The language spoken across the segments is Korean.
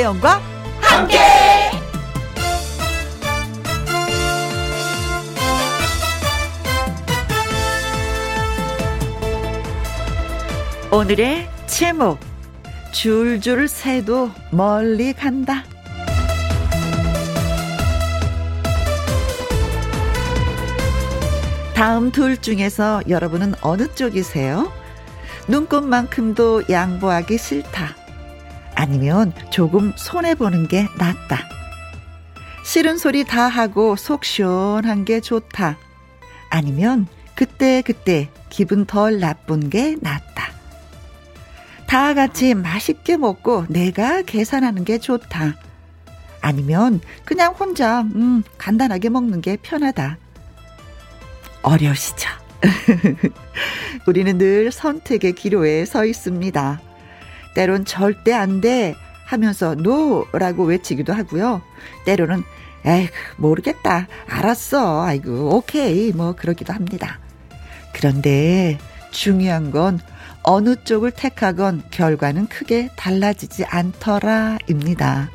김혜영과 함께. 오늘의 제목 줄줄 새도 멀리 간다. 다음 둘 중에서 여러분은 어느 쪽이세요? 눈꽃만큼도 양보하기 싫다. 아니면 조금 손해보는 게 낫다. 싫은 소리 다 하고 속 시원한 게 좋다. 아니면 그때그때 그때 기분 덜 나쁜 게 낫다. 다 같이 맛있게 먹고 내가 계산하는 게 좋다. 아니면 그냥 혼자 음 간단하게 먹는 게 편하다. 어려우시죠? 우리는 늘 선택의 기로에 서 있습니다. 때론 절대 안 돼 하면서 노라고 외치기도 하고요. 때로는 에이 모르겠다 알았어 아이고 오케이 뭐 그러기도 합니다. 그런데 중요한 건 어느 쪽을 택하건 결과는 크게 달라지지 않더라입니다.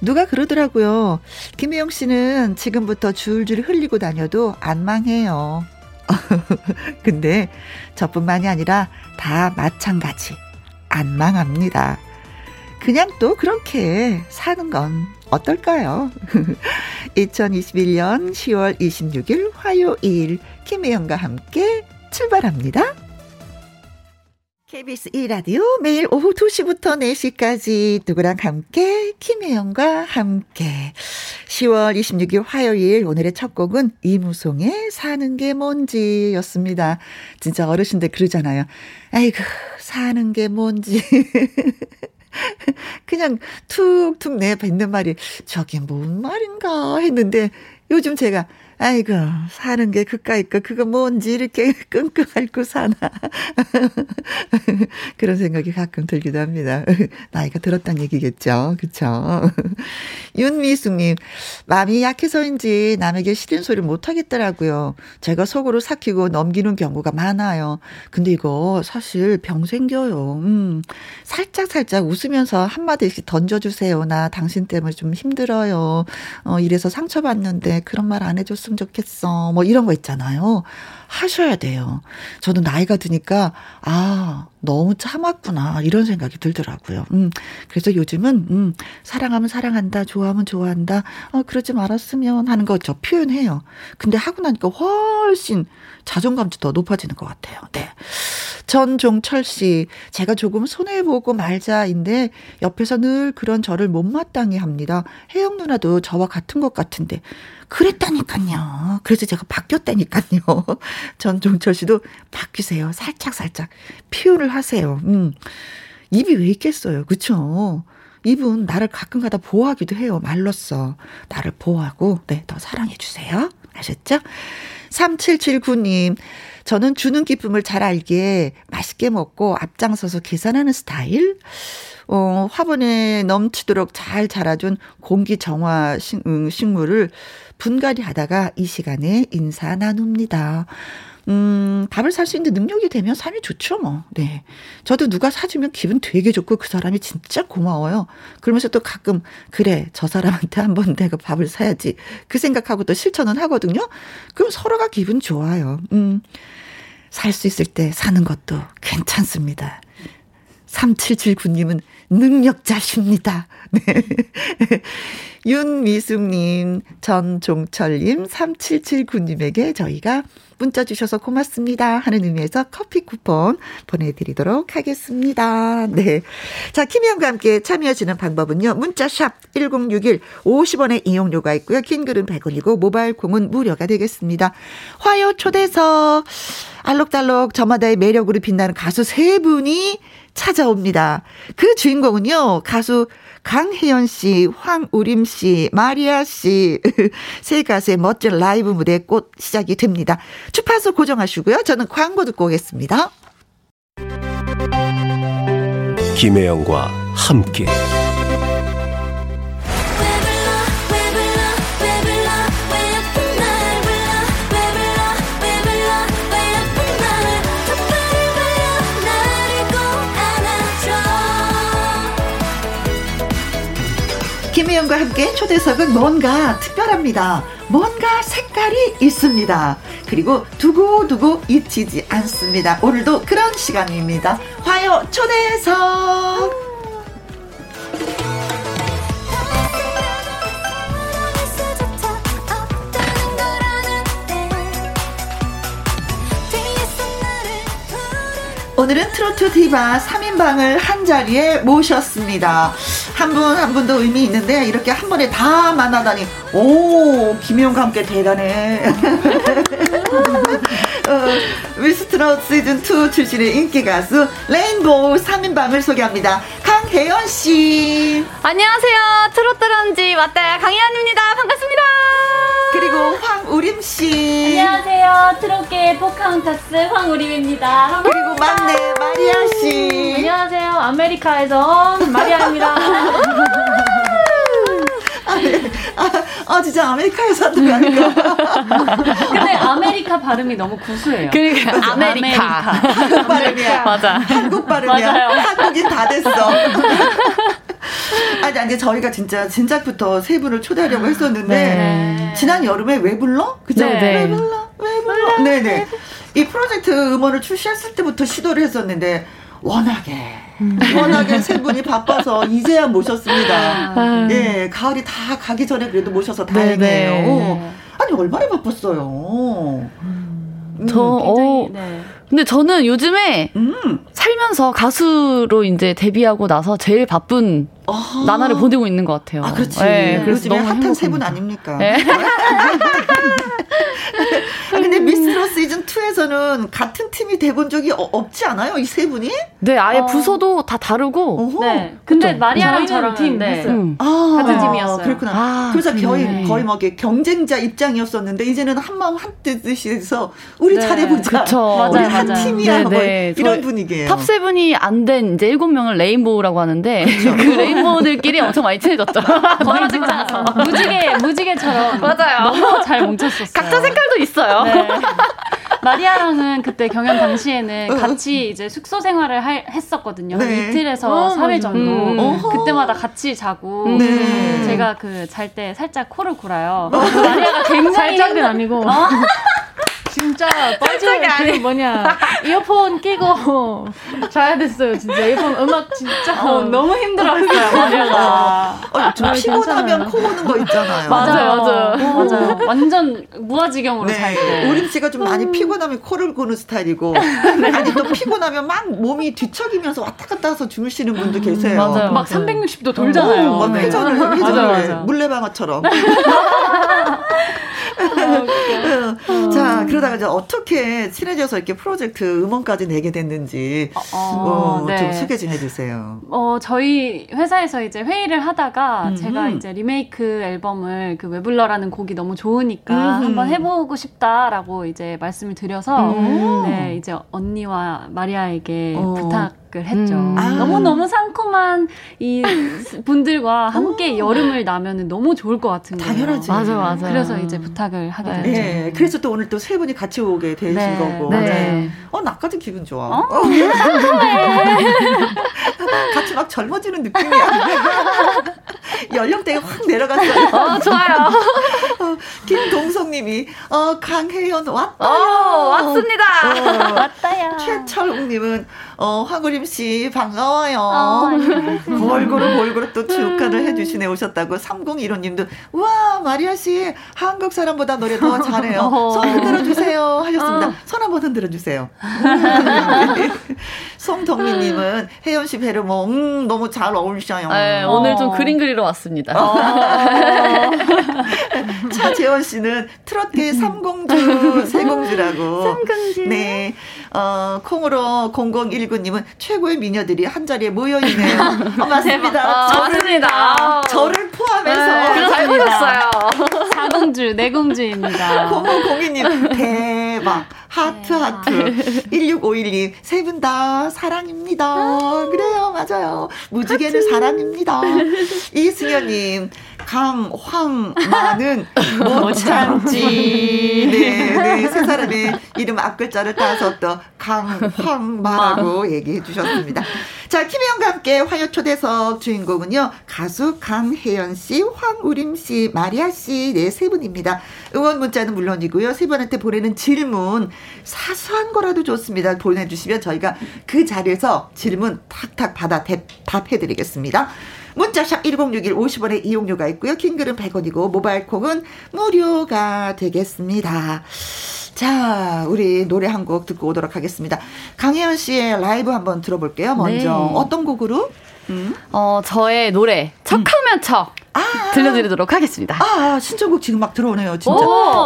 누가 그러더라고요. 김혜영 씨는 지금부터 줄줄 흘리고 다녀도 안 망해요. 근데 저뿐만이 아니라 다 마찬가지. 안 망합니다. 그냥 또 그렇게 사는 건 어떨까요? 2021년 10월 26일 화요일 김혜영과 함께 출발합니다. KBS 2라디오 매일 오후 2시부터 4시까지 누구랑 함께 김혜영과 함께 10월 26일 화요일 오늘의 첫 곡은 이무송의 사는 게 뭔지였습니다. 진짜 어르신들 그러잖아요. 아이고 사는 게 뭔지. 그냥 툭툭 내뱉는 말이 저게 뭔 말인가 했는데 요즘 제가 아이고, 사는 게 그까이까 그거 뭔지 이렇게 끙끙 앓고 사나. 그런 생각이 가끔 들기도 합니다. 나이가 들었단 얘기겠죠. 그쵸? 윤미숙님, 마음이 약해서인지 남에게 싫은 소리 못 하겠더라고요. 제가 속으로 삭히고 넘기는 경우가 많아요. 근데 이거 사실 병 생겨요. 음, 살짝 살짝 웃으면서 한마디씩 던져주세요. 나 당신 때문에 좀 힘들어요. 어, 이래서 상처받는데 그런 말 안 해줬으면 했으면 좋겠어. 뭐 이런 거 있잖아요. 하셔야 돼요. 저도 나이가 드니까, 아, 너무 참았구나. 이런 생각이 들더라고요. 음, 그래서 요즘은, 음, 사랑하면 사랑한다. 좋아하면 좋아한다. 어, 그러지 말았으면 하는 거 저 표현해요. 근데 하고 나니까 훨씬 자존감도 더 높아지는 것 같아요. 네. 전종철 씨, 제가 조금 손해보고 말자인데, 옆에서 늘 그런 저를 못마땅해 합니다. 혜영 누나도 저와 같은 것 같은데, 그랬다니까요. 그래서 제가 바뀌었다니까요. 전종철 씨도 바뀌세요. 살짝 살짝 표현을 하세요. 음. 입이 왜 있겠어요. 그쵸? 입은 나를 가끔 가다 보호하기도 해요. 말로써. 나를 보호하고, 네, 더 사랑해주세요. 아셨죠? 3779님, 저는 주는 기쁨을 잘 알기에 맛있게 먹고 앞장서서 계산하는 스타일? 어, 화분에 넘치도록 잘 자라준 공기 정화 식, 음, 식물을 분갈이 하다가 이 시간에 인사 나눕니다. 음, 밥을 살 수 있는 능력이 되면 삶이 좋죠, 뭐. 네. 저도 누가 사주면 기분 되게 좋고 그 사람이 진짜 고마워요. 그러면서 또 가끔, 그래, 저 사람한테 한번 내가 밥을 사야지. 그 생각하고 또 실천은 하거든요. 그럼 서로가 기분 좋아요. 음, 살 수 있을 때 사는 것도 괜찮습니다. 3779님은 능력자십니다. 네. 윤미숙님, 전종철님, 3779님에게 저희가 문자 주셔서 고맙습니다. 하는 의미에서 커피 쿠폰 보내드리도록 하겠습니다. 네. 자, 김희영과 함께 참여하시는 방법은요. 문자샵 1061 50원의 이용료가 있고요. 긴 글은 100원이고 모바일 콩은 무료가 되겠습니다. 화요 초대석 알록달록 저마다의 매력으로 빛나는 가수 세 분이 찾아옵니다. 그 주인공은요, 가수 강혜연 씨, 황우림 씨, 마리아 씨, 세 가수의 멋진 라이브 무대 곧 시작이 됩니다. 주파수 고정하시고요. 저는 광고 듣고 오겠습니다. 김혜영과 함께. 김혜영과 함께 초대석은 뭔가 특별합니다. 뭔가 색깔이 있습니다. 그리고 두고두고 잊히지 않습니다. 오늘도 그런 시간입니다. 화요 초대석! 오늘은 트로트 디바 3인방을 한 자리에 모셨습니다. 한 분 한 분도 의미 있는데 이렇게 한 번에 다 만나다니 오 김혜영과 함께 대단해. 어, 미스트롯 시즌2 출신의 인기 가수 rainbow 3인방을 소개합니다. 강혜연 씨. 안녕하세요. 트로트 다람쥐 강혜연입니다. 반갑습니다. 그리고 황우림 씨. 안녕하세요. 트롯계 포카혼타스 황우림입니다. 막내 마리아 씨. 안녕하세요. 아메리카에서 마리아입니다. 아, 네. 아, 아, 진짜 거 아닌가? 근데 아메리카 발음이 너무 구수해요. 그러니까 아메리카. 한국 발음이야. 맞아. 한국 발음이야. 맞아요. 한국인 다 됐어. 아니, 아니, 저희가 진짜 진작부터 세 분을 초대하려고 했었는데, 네. 지난 여름에 왜 불러? 그죠? 네, 네. 왜 불러? 왜 불러? 네네. 이 프로젝트 음원을 출시했을 때부터 시도를 했었는데, 워낙에, 워낙에 세 분이 바빠서 이제야 모셨습니다. 아. 예, 가을이 다 가기 전에 그래도 모셔서 네, 다행이에요. 네. 아니, 얼마나 바빴어요. 음. 저, 어, 네. 근데 저는 요즘에 음. 살면서 가수로 이제 데뷔하고 나서 제일 바쁜 아. 나날을 보내고 있는 것 같아요. 아, 그렇지. 네, 그래서 너무 핫한 세 분. 아닙니까? 네. 아, 근데 미스트롯 시즌 2에서는 같은 팀이 돼본 적이 어- 없지 않아요? 이 세 분이? 네, 아예 어. 부서도 다 다르고. 어허. 네. 근데 그쵸? 마리아랑 저랑 팀, 팀 네. 했어요. 음. 아, 같은 팀이었어요. 그렇구나. 아, 그래서 거의, 네. 거의 뭐 이렇게 경쟁자 입장이었었는데, 이제는 한 마음 한 뜻이 해서, 우리 네. 잘해보자. 그쵸. 우리 맞아요, 한 맞아요. 팀이야. 네, 뭐 네. 이런 분위기예요. top seven이 안 된 이제 일곱 명을 rainbow라고 하는데 그 rainbow들끼리 엄청 많이 친해졌죠. 거의 진짜 무지개, 무지개처럼 맞아요. 너무 잘 뭉쳤었어요. 각자 색깔도 있어요. 네. 마리아랑은 그때 경연 당시에는 같이 이제 숙소 생활을 할- 했었거든요. 한 네. 이틀에서 어, 3일 정도. 음. 어허. 그때마다 같이 자고. 네. 제가 그 잘 때 살짝 코를 골아요. 마리아가 굉장히 힘들- 아니고 어? 진짜 빠져 그 뭐냐 이어폰 끼고 자야 됐어요 진짜 이어폰 음악 진짜 어, 너무 힘들어했어요, 마리아가. 어, 좀 아, 피곤하면. 코 고는 거 있잖아요. 맞아요, 맞아요. 맞아요. 완전 무아지경으로 잘 네. 때. 우림 씨가 좀 많이 피곤하면 코를 고는 스타일이고, 아니 또 피곤하면 막 몸이 뒤척이면서 왔다 갔다 해서 주무시는 분도 계세요. 맞아요. 막 360도 돌잖아요. 오, 막 네. 회전을, 맞아요, 회전을 해. 맞아요. 물레방아처럼. 자, 그러다 가 이제 어떻게 친해져서 이렇게 프로젝트 음원까지 내게 됐는지, 어, 어, 네. 좀 소개 좀 해주세요. 어, 저희 회사에서 이제 회의를 하다가 음흠. 제가 이제 리메이크 앨범을 그 웨블러라는 곡이 너무 좋으니까 음흠. 한번 해보고 싶다라고 이제 말씀을 드려서 음. 네, 이제 언니와 마리아에게 어. 부탁 을 했죠. 음. 아. 너무너무 상큼한 이 분들과 함께 여름을 나면은 너무 좋을 것 같은 거예요. 당연하지. 맞아, 맞아. 그래서 이제 부탁을 하게 네. 됐죠. 예, 그래서 또 오늘 또 세 분이 같이 오게 되신 네, 거고. 네. 어, 나까지 기분 좋아. 어? 어. 같이 막 젊어지는 느낌이야. 연령대가 확 내려갔어요. 어, 좋아요. 김동성님이, 어, 강혜연 왔다. 어, 왔습니다. 어, 맞다야. 최철웅님은, 어, 황우림 씨, 반가워요. 어. 골고루 골고루 또 축하를 해주시네 오셨다고 3015님도 우와 마리아 씨 한국 사람보다 노래 더 잘해요 어. 손 흔들어 주세요 하셨습니다 손 한번 흔들어 주세요 송덕미님은 혜연 씨 베르모 음 너무 잘 어울리셔요. 네, 오늘 좀 그림 그리러 왔습니다. 차재원 씨는 트롯계 삼공주 세공주라고. 삼공주. 네 어, 콩으로 0019님은 최고의 미녀들이 한 자리에 모여 있네요. 어, 맞습니다. 아, 저를, 맞습니다. 저를 포함해서. 네, 잘 보셨어요. 사공주, 내공주입니다. 0502님 대박. 하트 하트. 1651님 세분 다 사랑입니다. 그래요 맞아요. 무지개는 사랑입니다. 이승현님 강, 황, 마는 못 참지. 네, 네. 세 사람의 이름 앞글자를 따서 또 강, 황, 마라고 얘기해 주셨습니다. 자, 김혜영과 함께 화요 초대석 주인공은요, 가수 강혜연 씨, 황우림 씨, 마리아 씨, 네, 세 분입니다. 응원 문자는 물론이고요, 세 분한테 보내는 질문, 사소한 거라도 좋습니다. 보내주시면 저희가 그 자리에서 질문 탁탁 받아 답해드리겠습니다. 문자샵 1061 50원의 이용료가 있고요. 킹글은 100원이고 모바일 콩은 무료가 되겠습니다. 자, 우리 노래 한 곡 듣고 오도록 하겠습니다. 강혜연 씨의 라이브 한번 들어볼게요. 먼저 네. 어떤 곡으로? 음? 어, 저의 노래 척하면 척. 아, 들려드리도록 하겠습니다. 아, 신청곡 지금 막 들어오네요, 진짜.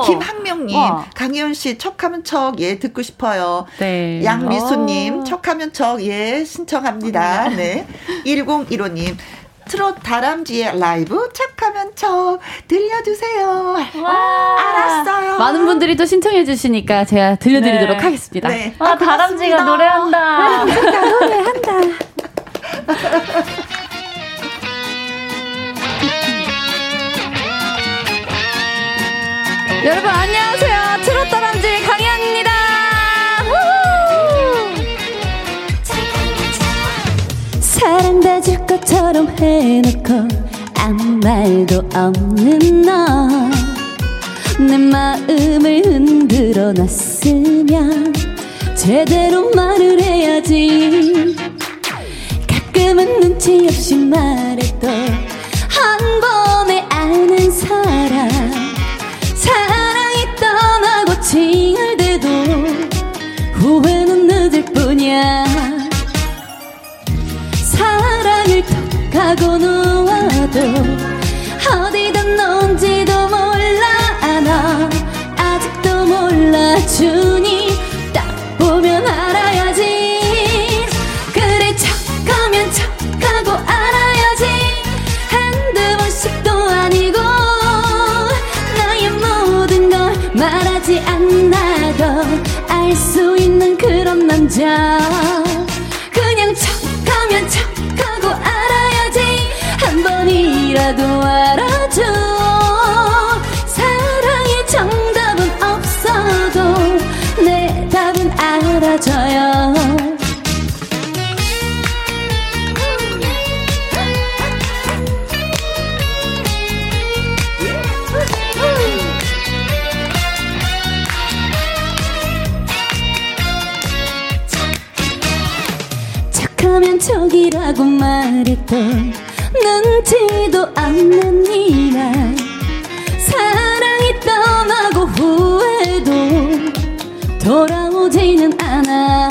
김학명님, 강혜연 씨, 척하면 척, 예, 듣고 싶어요. 네. 양미수님, 척하면 척, 예, 신청합니다. 네. 1015님, 트롯 다람쥐의 라이브 착하면 척 들려주세요. 와. 알았어요. 많은 분들이 또 신청해 주시니까 제가 들려드리도록 네. 하겠습니다. 네. 와, 아, 다람쥐가 노래한다. 다람쥐가 노래한다. 여러분 안녕하세요. 트롯 다람쥐 사랑받을 것처럼 해놓고 아무 말도 없는 너. 내 마음을 흔들어 놨으면 제대로 말을 해야지. 가끔은 눈치 없이 말해도 한 번에 아는 사람 하고 누워도 어디든 논지도 몰라. 나 아직도 몰라주니 딱 보면 알아야지. 그래 척하면 척하고 알아야지. 한두 번씩도 아니고 나의 모든 걸 말하지 않아도 알 수 있는 그런 남자 번이라도 알아줘. 사랑의 정답은 없어도 내 답은 알아줘요. 척하면 척이라고 눈치도 않는 이날 사랑이 떠나고 후회도 돌아오지는 않아.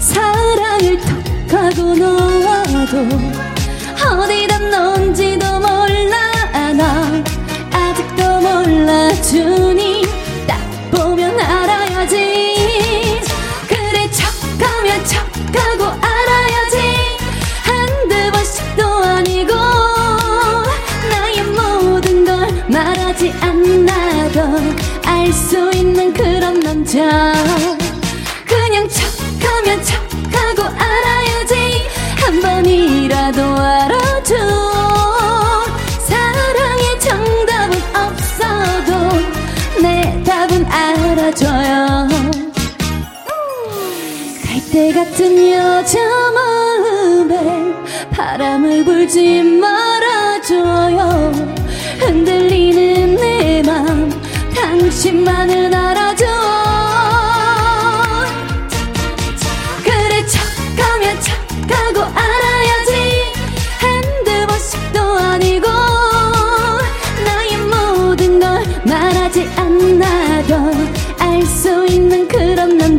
사랑을 톡 하고 놓아도 어디다 놓은지도 몰라. 나 아직도 몰라 남자 그냥 척하면 척하고 알아야지. 한 번이라도 알아줘. 사랑의 정답은 없어도 내 답은 알아줘요. 갈대 같은 여자 마음에 바람을 불지 말아줘요. 흔들리는 내 맘 당신만을 알아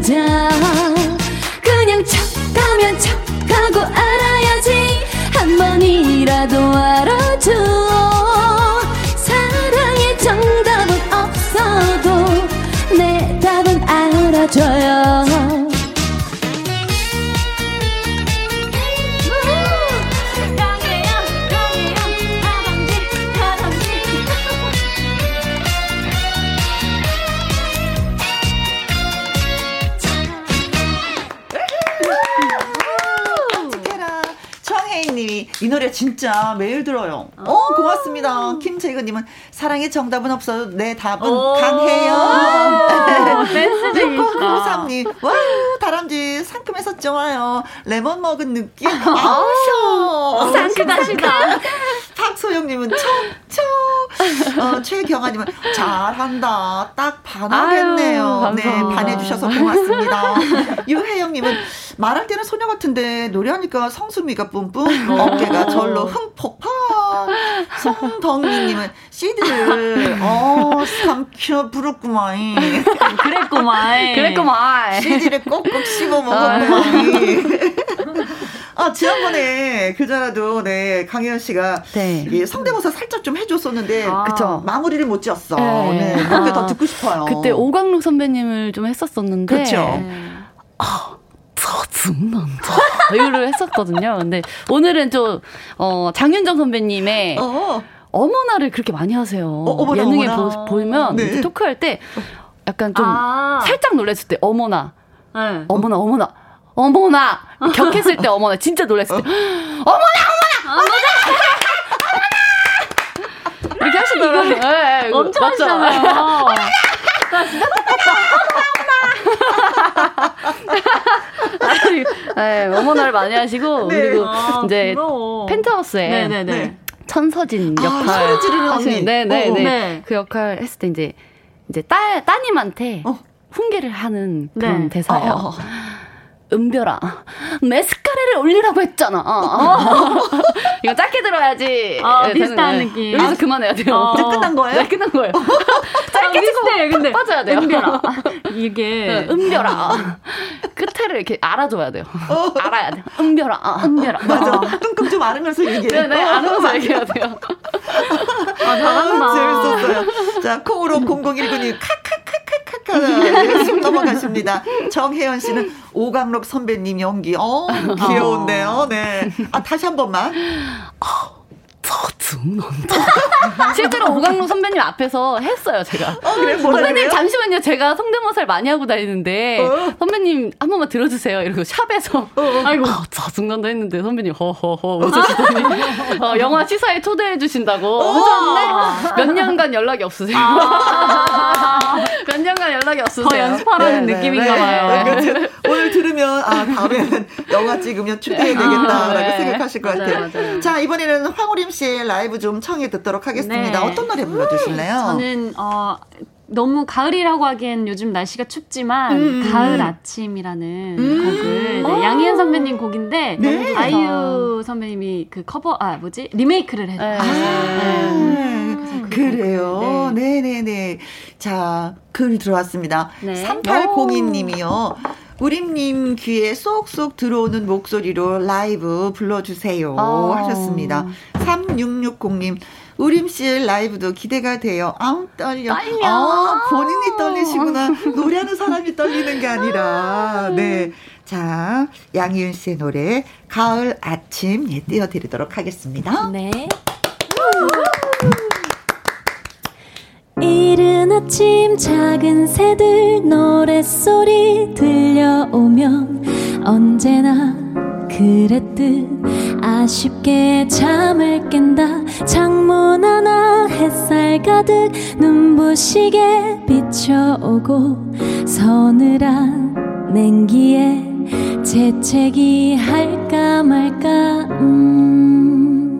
남자. 그냥 척하면 척하고 알아야지. 한 번이라도 알아줘 사랑의 정답은 없어도 내 답은 알아줘요 진짜 매일 들어요. 어, 고맙습니다. 김재근님은 사랑의 정답은 없어도 내 답은 강해요. 댄스쟁이다. 603님, 와 다람쥐 상큼해서 좋아요. 레몬 먹은 느낌. 아우셔. 상큼하시다. 박소영님은 청청. 어, 최경아님은 잘한다. 딱 반하겠네요. 아유, 네, 반해주셔서 고맙습니다. 유혜영님은 말할 때는 소녀 같은데 노래하니까 성수미가 뿜뿜. 어깨가 절로 흥폭파. 송덕미님은 CD를 어 삼켜 부르구만. 그랬구만. 그랬구만. CD를 꼭꼭 씹어 먹었구만. 아, 지난번에 그전에도 네, 강혜연 씨가 네. 이 성대모사 살짝 좀 해줬었는데 아. 그쵸. 마무리를 못 지었어. 네. 네. 몇개 더 아. 듣고 싶어요. 그때 오광록 선배님을 좀 했었었는데. 그쵸. 아, 짜증난다. 이거를 했었거든요. 근데 오늘은 좀, 어, 장윤정 선배님의 어. 어머나를 그렇게 많이 하세요. 어머나, 예능에 어머나. 보, 면 네. 토크할 때 약간 좀 아. 살짝 놀랐을 때 어머나, 네. 어머나, 어머나, 어머나 격했을 때 어머나 진짜 놀랐을 때 어머나, 어머나, 어머나, 이렇게 하시더라고요. 네, 이거 엄청 맞죠? 하시잖아요. 네, 어머나를 많이 하시고 그리고 아, 이제 부러워. 펜트하우스에 네네네. 네. 천서진 아, 역할 소리 지르는 하시는- 언니. 네, 네, 어, 어. 네. 네. 그 역할 했을 때 이제 이제 딸 따님한테 어. 훈계를 하는 그런 네. 대사예요. 어, 어, 어. 은별아, 메스카라를 올리라고 했잖아. 이거 짧게 들어야지. 아, 예, 비슷한 네. 느낌. 여기서 그만해야 돼요. 어. 이제 끝난 거예요? 네, 끝난 거예요. 짧게 아, 비슷해. 근데 빠져야 돼요. 은별아. 이게 네, 은별아. 끝에를 이렇게 알아줘야 돼요. 알아야 돼요. 은별아. 은별아. 맞아. 뚱뚱 좀 알으면서 얘기해. 네, 네, 어, 알아서 얘기해야 돼요. 아, 잘한다. 아, 재밌었어요. 자, 콩으로 0019님, 카카카카카카. 쑥 넘어가십니다. 정혜연 씨는 오강록 선배님 연기. 어, 귀여운데요. 네. 아, 다시 한 번만. 짜증난다. 실제로 오강록 선배님 앞에서 했어요, 제가. 어, 그래, 선배님 그래요? 잠시만요. 제가 성대모사를 많이 하고 다니는데 어. 선배님 한 번만 들어주세요. 이러고 샵에서 아이고. 아, 짜증난다 했는데 선배님 허허허 웃으시더니 어, 영화 시사에 초대해 주신다고 하셨는데 몇 년간 연락이 없으세요. 몇 년간 연락이 없으세요. 더 연습하라는 네, 느낌인가 네, 봐요. 네. 그렇죠. 오늘 들으면 아 다음에는 영화 찍으면 초대해야 되겠다라고 네. 생각하실 것 맞아요, 같아요. 맞아요. 자 이번에는 황우림 씨의 라이브 좀 청해 듣도록 하겠습니다. 네. 어떤 노래 불러주실래요? 저는 어 너무 가을이라고 하기엔 요즘 날씨가 춥지만 음. 가을 아침이라는 음. 곡을 어. 네, 양희은 선배님 곡인데 좋다. 아이유 선배님이 그 커버 아 뭐지 리메이크를 해- 네. 하셨어요. 네. 아, 그래요. 네네네. 자, 글 들어왔습니다. 네. 3802님이요. 우림님 귀에 쏙쏙 들어오는 목소리로 라이브 불러주세요. 아. 하셨습니다. 3660님. 우림씨 라이브도 기대가 돼요. 아우, 떨려. 떨려. 아, 본인이 떨리시구나. 노래하는 사람이 떨리는 게 아니라. 네. 자, 양희은 씨의 노래, 가을 아침, 예, 띄워드리도록 하겠습니다. 네. 아침 작은 새들 노랫소리 들려오면 언제나 그랬듯 아쉽게 잠을 깬다. 창문 하나 햇살 가득 눈부시게 비춰오고 서늘한 냉기에 재채기 할까 말까. 음눈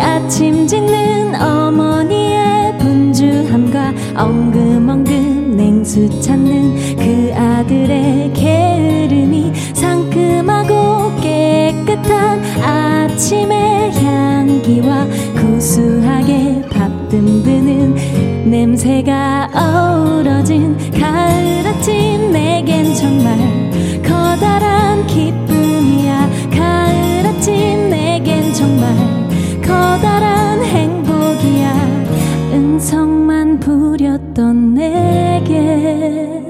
아침 짓는 어머니의 분주함과 엉금엉금 냉수 찾는 그 아들의 게으름이 상큼하고 깨끗한 아침의 향기와 구수하게 밥 듬드는 냄새가 어우러진 가을 아침 내겐 정말 커다란 기쁨이야. 가을 아침 응성만 부렸던 내게.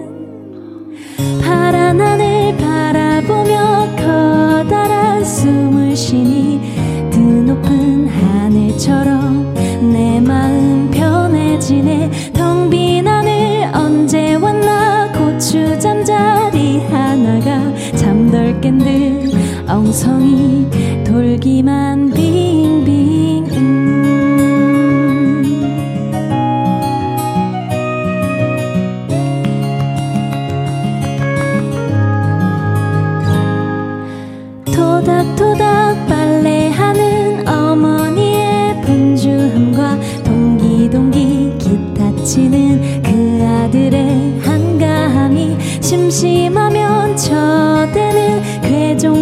파란 하늘 바라보며 커다란 숨을 쉬니 드높은 하늘처럼 내 마음 편해지네. 텅 빈 하늘 언제 왔나? 고추 잠자리 하나가 잠덜 깬 듯 엉성이 돌기만 빙빙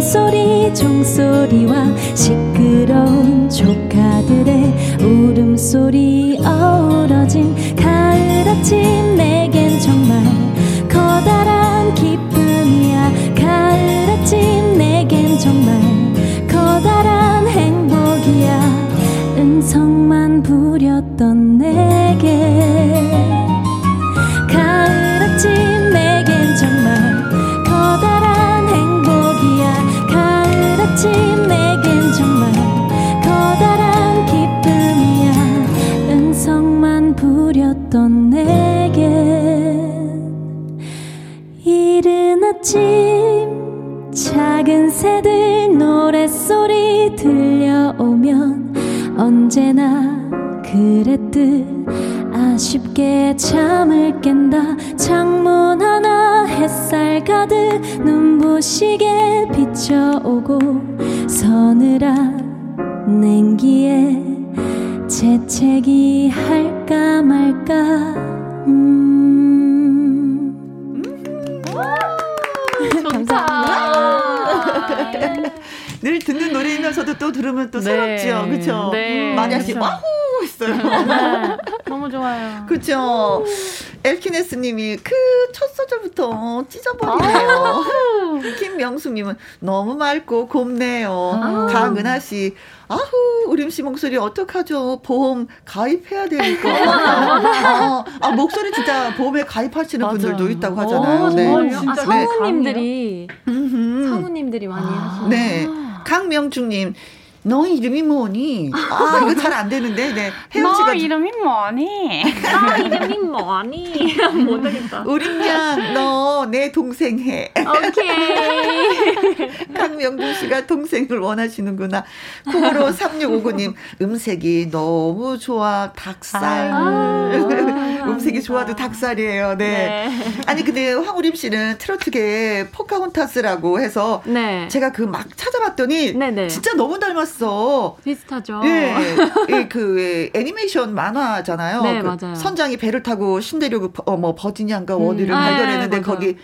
종 소리 종소리와 시끄러운 조카들의 울음소리 어우러진 가을 아침 내 그쵸. 와후 했어요. 네, 너무 좋아요. 그렇죠. 엘키네스님이 그 첫 소절부터 찢어버리네요. 김명숙님은 너무 맑고 곱네요. 강은하 씨, 아후 우림 씨 목소리 어떡하죠? 보험 가입해야 같아요. 어, 아 목소리 진짜 보험에 가입하시는 맞아요. 분들도 있다고 하잖아요. 어, 네. 아, 진짜 네. 사모님들이 음흠. 사모님들이 많이 하시는. 네. 강명중님, 너 이름이 뭐니? 아, 이거 잘 안 되는데, 네. 혜영 씨가. 이름이 뭐니? 아 이름이 뭐니? 못하겠다. 우림양, 너 내 동생 해. 오케이. 강명중 씨가 동생을 원하시는구나. 콩으로 3659님, 음색이 너무 좋아, 닭살. 아, 음색이 좋아도 닭살이에요, 네. 아니, 근데 황우림 씨는 트로트계 포카혼타스라고 해서 네. 제가 그 막 찾아봤더니 네네. 진짜 너무 닮았어. 비슷하죠. 예, 예, 그 왜, 애니메이션 만화잖아요. 네, 그 맞아요. 선장이 배를 타고 신대륙 어, 뭐 버지니아인가 어디를 아, 발견했는데 네, 맞아요. 거기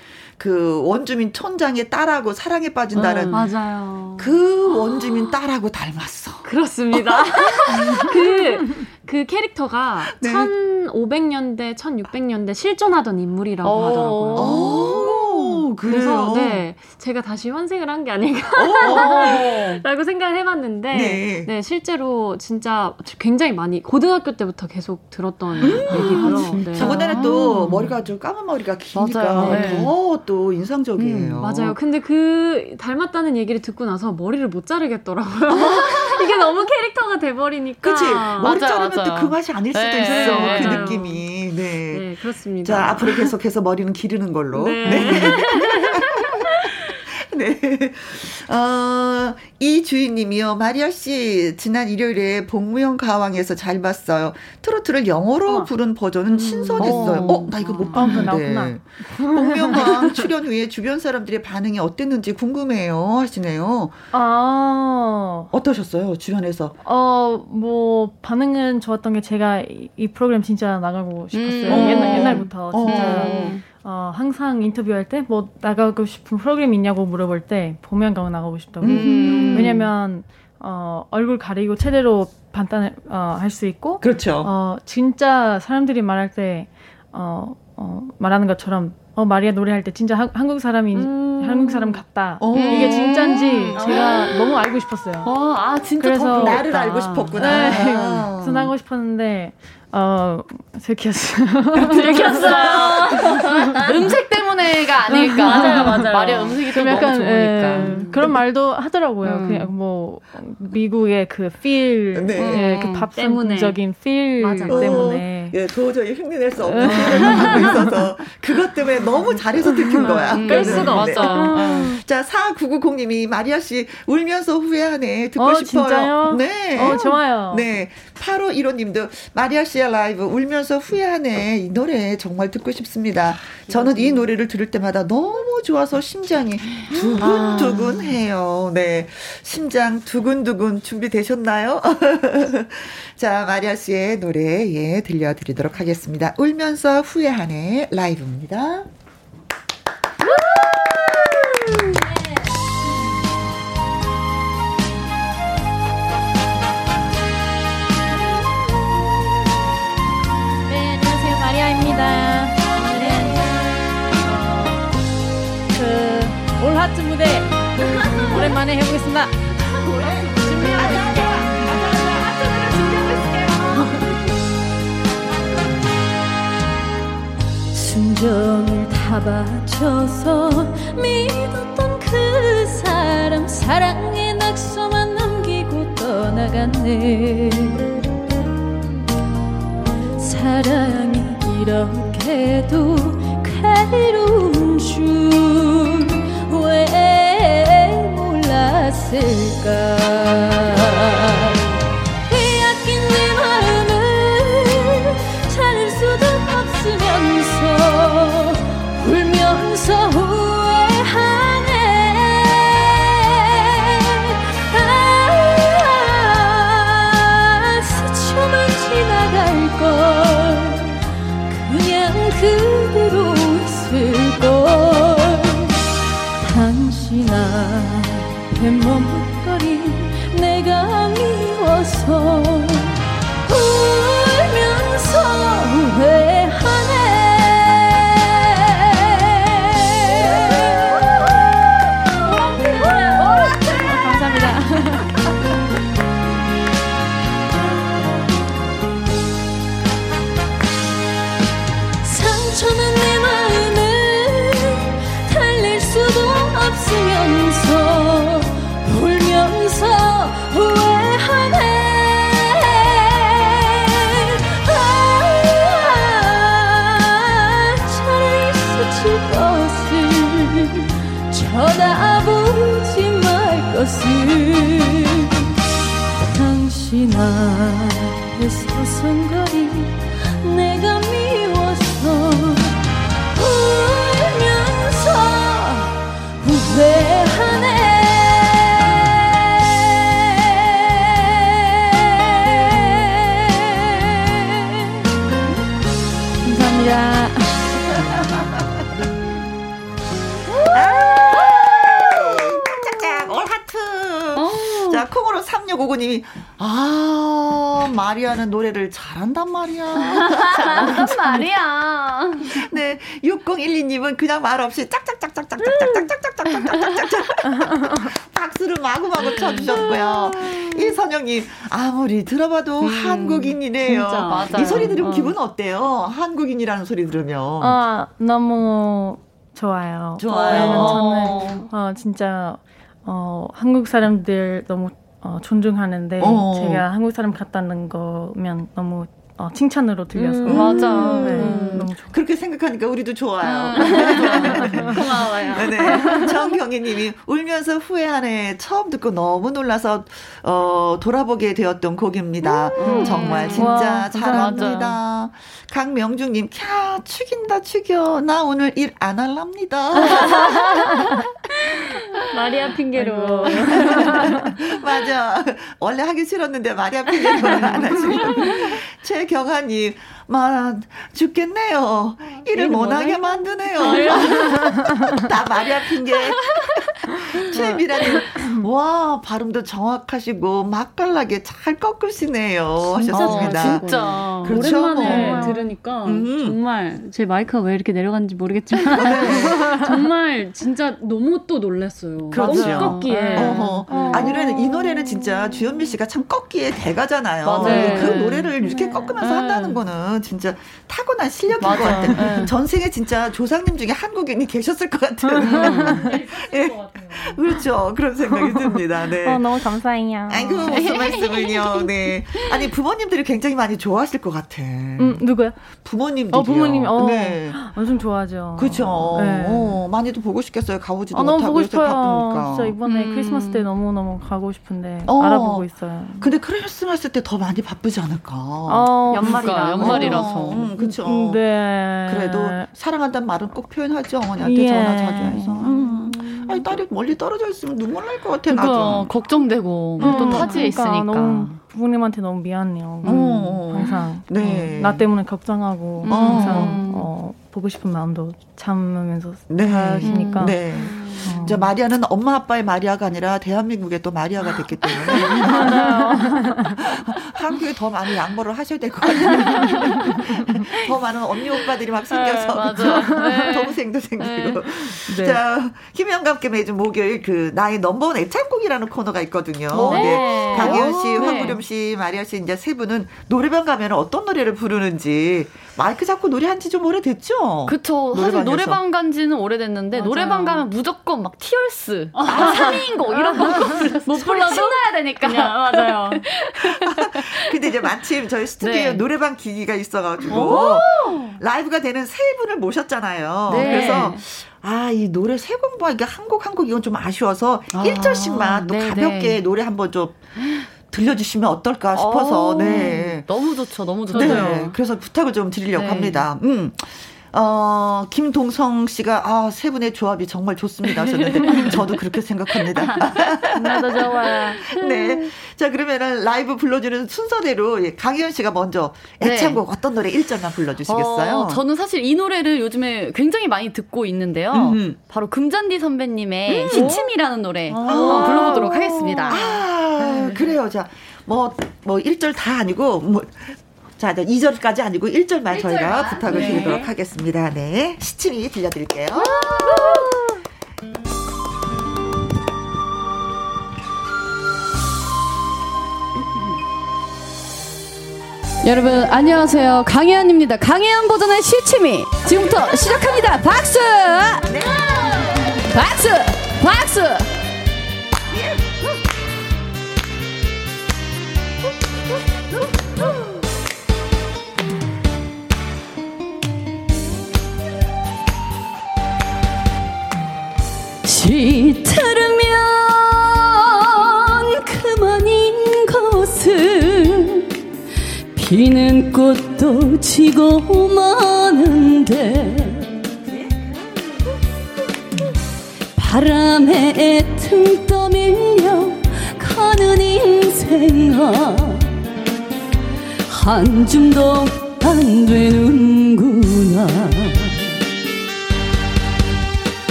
그 원주민 촌장의 딸하고 사랑에 빠진다는 음. 맞아요. 그 원주민 딸하고 닮았어. 그렇습니다. 그, 그 캐릭터가 네. 1500년대, 1600년대 실존하던 인물이라고 오. 하더라고요. 오, 그래서. 네 제가 다시 환생을 한 게 아닐까라고 오. 생각을 해봤는데 네. 네. 실제로 진짜 굉장히 많이 고등학교 때부터 계속 들었던 얘기고요. 네. 저번에는 또 머리가 좀 까만 머리가 기니까. 네. 더또 인상적이에요. 음, 맞아요. 근데 그 닮았다는 얘기를 듣고 나서 머리를 못 자르겠더라고요. 이게 너무 캐릭터가 돼버리니까. 그치? 머리 맞아요, 자르면 또. 그 맛이 아닐 수도 네, 있어. 네, 그 맞아요. 느낌이. 네. 네, 그렇습니다. 자, 앞으로 계속해서 머리는 기르는 걸로. 네. 네. 어, 이 주인님이요. 마리아 씨, 지난 일요일에 복무형 가왕에서 잘 봤어요. 트로트를 영어로 어. 부른 버전은 신선했어요. 어. 어, 나 이거 못 아, 봤는데. 나왔구나. 복무형 가왕 출연 후에 주변 사람들의 반응이 어땠는지 궁금해요. 하시네요. 아, 어떠셨어요? 주변에서. 어, 뭐, 반응은 좋았던 게 제가 이, 이 프로그램 진짜 나가고 싶었어요. 음. 옛날, 옛날부터 진짜. 음. 어, 항상 인터뷰할 때 뭐 나가고 싶은 프로그램 있냐고 물어볼 때 보면강 나가고 싶다고. 음. 왜냐면, 어, 얼굴 가리고 제대로 판단을, 어, 할 수 있고, 그렇죠. 어, 진짜 사람들이 말할 때, 어, 어, 말하는 것처럼 어 마리아 노래할 때 진짜 하, 한국 사람이 음. 한국 사람 같다. 오. 이게 진짜인지 제가 어. 너무 알고 싶었어요. 어, 아 진짜 그래서 나를 알고 싶었구나. 네. 그래서 나고 싶었는데 어, 들켰어요. 들켰어요. 음색 때문에 가 아닐까. 맞아요, 맞아요. 마리아 음색이 좀 약간, 좋으니까. 에, 그런 말도 하더라고요. 음. 그냥 뭐, 미국의 그 필, 네. 예, 그 밥성적인 필 맞아. 때문에. 어, 예, 도저히 흉내낼 수 없는 필을 하고 있어서 그것 때문에 너무 잘해서 들킨 거야. 음, 뺄 수가 없어. 음. 자, 4990님이 마리아 씨 울면서 후회하네. 듣고 어, 싶어요. 진짜요? 네. 어, 좋아요. 네. 8515님도 마리아 씨의 라이브 울면서 후회하네. 이 노래 정말 듣고 싶습니다. 저는 이 노래를 들을 때마다 너무 좋아서 심장이 두근두근해요. 네. 심장 두근두근 준비되셨나요? 자, 마리아 씨의 노래 예, 들려드리도록 하겠습니다. 울면서 후회하네 라이브입니다. 하트 무대 오랜만에 해보겠습니다. 순정을 다 바쳐서 믿었던 그 사람 사랑의 낙서만 남기고 떠나갔네 사랑이 이렇게도 괴로 secar. 마리아는 노래를 잘한단 말이야. 잘한단 말이야. 네, 6012님은 그냥 말 없이 짝짝짝짝짝짝짝짝짝짝짝짝짝짝짝짝짝짝 박수를 마구마구 쳐주셨고요. 이선영님, 아무리 들어봐도 음, 한국인이네요. 진짜, 맞아요. 이 소리 들으면 어. 기분 어때요? 한국인이라는 소리 들으면. 아, 너무 좋아요. 좋아요. 저는, 어, 진짜, 어, 한국 사람들 너무 어, 존중하는데 어. 제가 한국 사람 같다는 거면 너무 어, 칭찬으로 들려서 음, 맞아. 네, 음. 너무 좋 그렇게 생각하니까 우리도 좋아요. 음. 고마워요. 네. 정경희님이 울면서 후회하네. 처음 듣고 너무 놀라서 어, 돌아보게 되었던 곡입니다. 음. 정말 진짜 와, 잘합니다. 강명중님, 캬 죽인다 죽여. 나 오늘 일 안 할랍니다. 마리아 핑계로. 맞아. 원래 하기 싫었는데 마리아 핑계로 안 하시고. 경한 이 마 죽겠네요. 일을 못하게 만드네요. 다 마리아 핑계. 최미라님, 와, 발음도 정확하시고, 맛깔나게 잘 꺾으시네요. 하셨습니다. 아, 진짜. 그렇죠? 오랜만에 어. 들으니까 음. 정말 제 마이크가 왜 이렇게 내려갔는지 모르겠지만 정말 진짜 너무 또 놀랐어요. 그렇죠. 너무 꺾기에. 어허. 아니, 노래는, 이 노래는 진짜 주현미 씨가 참 꺾기의 대가잖아요. 맞아요. 그 노래를 이렇게 꺾으면서 네. 한다는 거는 진짜 타고난 실력인. 것 같아요. 네. 전생에 진짜 조상님 중에 한국인이 계셨을 것 같아요. 예. 그렇죠. 그런 생각이 듭니다. 네. 어, 너무 감사해요. 아이고, 무슨 말씀을요. 네. 아니, 부모님들이 굉장히 많이 좋아하실 것 같아. 음, 누구요? 부모님들이요. 어, 부모님, 어, 네. 엄청 좋아하죠. 그렇죠. 네. 어, 많이도 보고 싶겠어요. 가보지도 아, 너무 못하고 싶어요. 바쁘니까. 진짜 이번에 음. 크리스마스 때 너무너무 가고 싶은데 어. 알아보고 있어요. 근데 크리스마스 때 더 많이 바쁘지 않을까? 어, 연말이라, 연말 이라서. 어, 음, 그렇죠. 음, 네. 그래도 사랑한다는 말은 꼭 표현하죠. 어머니한테 예. 전화 자주 해서. 음. 아니, 딸이 멀리 떨어져 있으면 눈물 날 것 같아, 그러니까 나도. 걱정되고 음, 또 타지에 그러니까 있으니까. 너무 부모님한테 너무 미안해요. 어. 항상 네. 어, 나 때문에 걱정하고 음. 항상 어, 보고 싶은 마음도 참으면서 네. 하시니까 네. 어. 저 마리아는 엄마 아빠의 마리아가 아니라 대한민국의 또 마리아가 됐기 때문에 한국에 더 많이 양보를 하셔야 될 것 같아요. 더 많은 언니 오빠들이 막 생겨서 네. 그렇죠? 네. 동생도 생기고. 네. 자 김영과 함께 매주 목요일 그 나의 넘버원 애창곡이라는 코너가 있거든요. 네. 네. 강희연 씨, 네. 황구름 씨, 마리아 씨 이제 세 분은 노래방 가면 어떤 노래를 부르는지 마이크 잡고 노래한 지 좀 오래됐죠? 그쵸. 사실 노래방에서. 노래방 간 지는 오래됐는데, 맞아요. 노래방 가면 무조건 막 티얼스, 아, 3인인 곡, 이런 거 못 불러도 신나야 되니까. 그냥 맞아요. 근데 이제 마침 저희 스튜디오에 네. 노래방 기기가 있어가지고 라이브가 되는 세 분을 모셨잖아요. 네. 그래서 아, 이 노래 세 곡만 이게 한곡 한 곡 이건 좀 아쉬워서 아, 1절씩만 또 네, 가볍게 네. 노래 한번 좀 들려주시면 어떨까 싶어서 어, 네. 너무 좋죠, 너무 좋죠. 네. 그래서 부탁을 좀 드리려고 네. 합니다. 음. 어, 김동성 씨가, 아, 세 분의 조합이 정말 좋습니다 하셨는데, 저도 그렇게 생각합니다. 나도 좋아요. 네. 자, 그러면은 라이브 불러주는 순서대로 예, 강희연 씨가 먼저 네. 애창곡 어떤 노래 1절만 불러주시겠어요? 어, 저는 사실 이 노래를 요즘에 굉장히 많이 듣고 있는데요. 음흠. 바로 금잔디 선배님의 시침이라는 노래 한번 불러보도록 하겠습니다. 아, 그래요. 자, 뭐, 뭐, 1절 다 아니고, 뭐, 자, 2절까지 아니고 1절만 저희가 부탁을 네. 드리도록 하겠습니다. 네. 시침이 들려드릴게요. 여러분 안녕하세요 강혜연입니다 강혜연 버전의 시치미 지금부터 시작합니다 박수 박수 박수 시들으면 그만인 것은 피는 꽃도 지고 마는데 바람에 등 떠밀려 가는 인생아 한 줌도 안 되는구나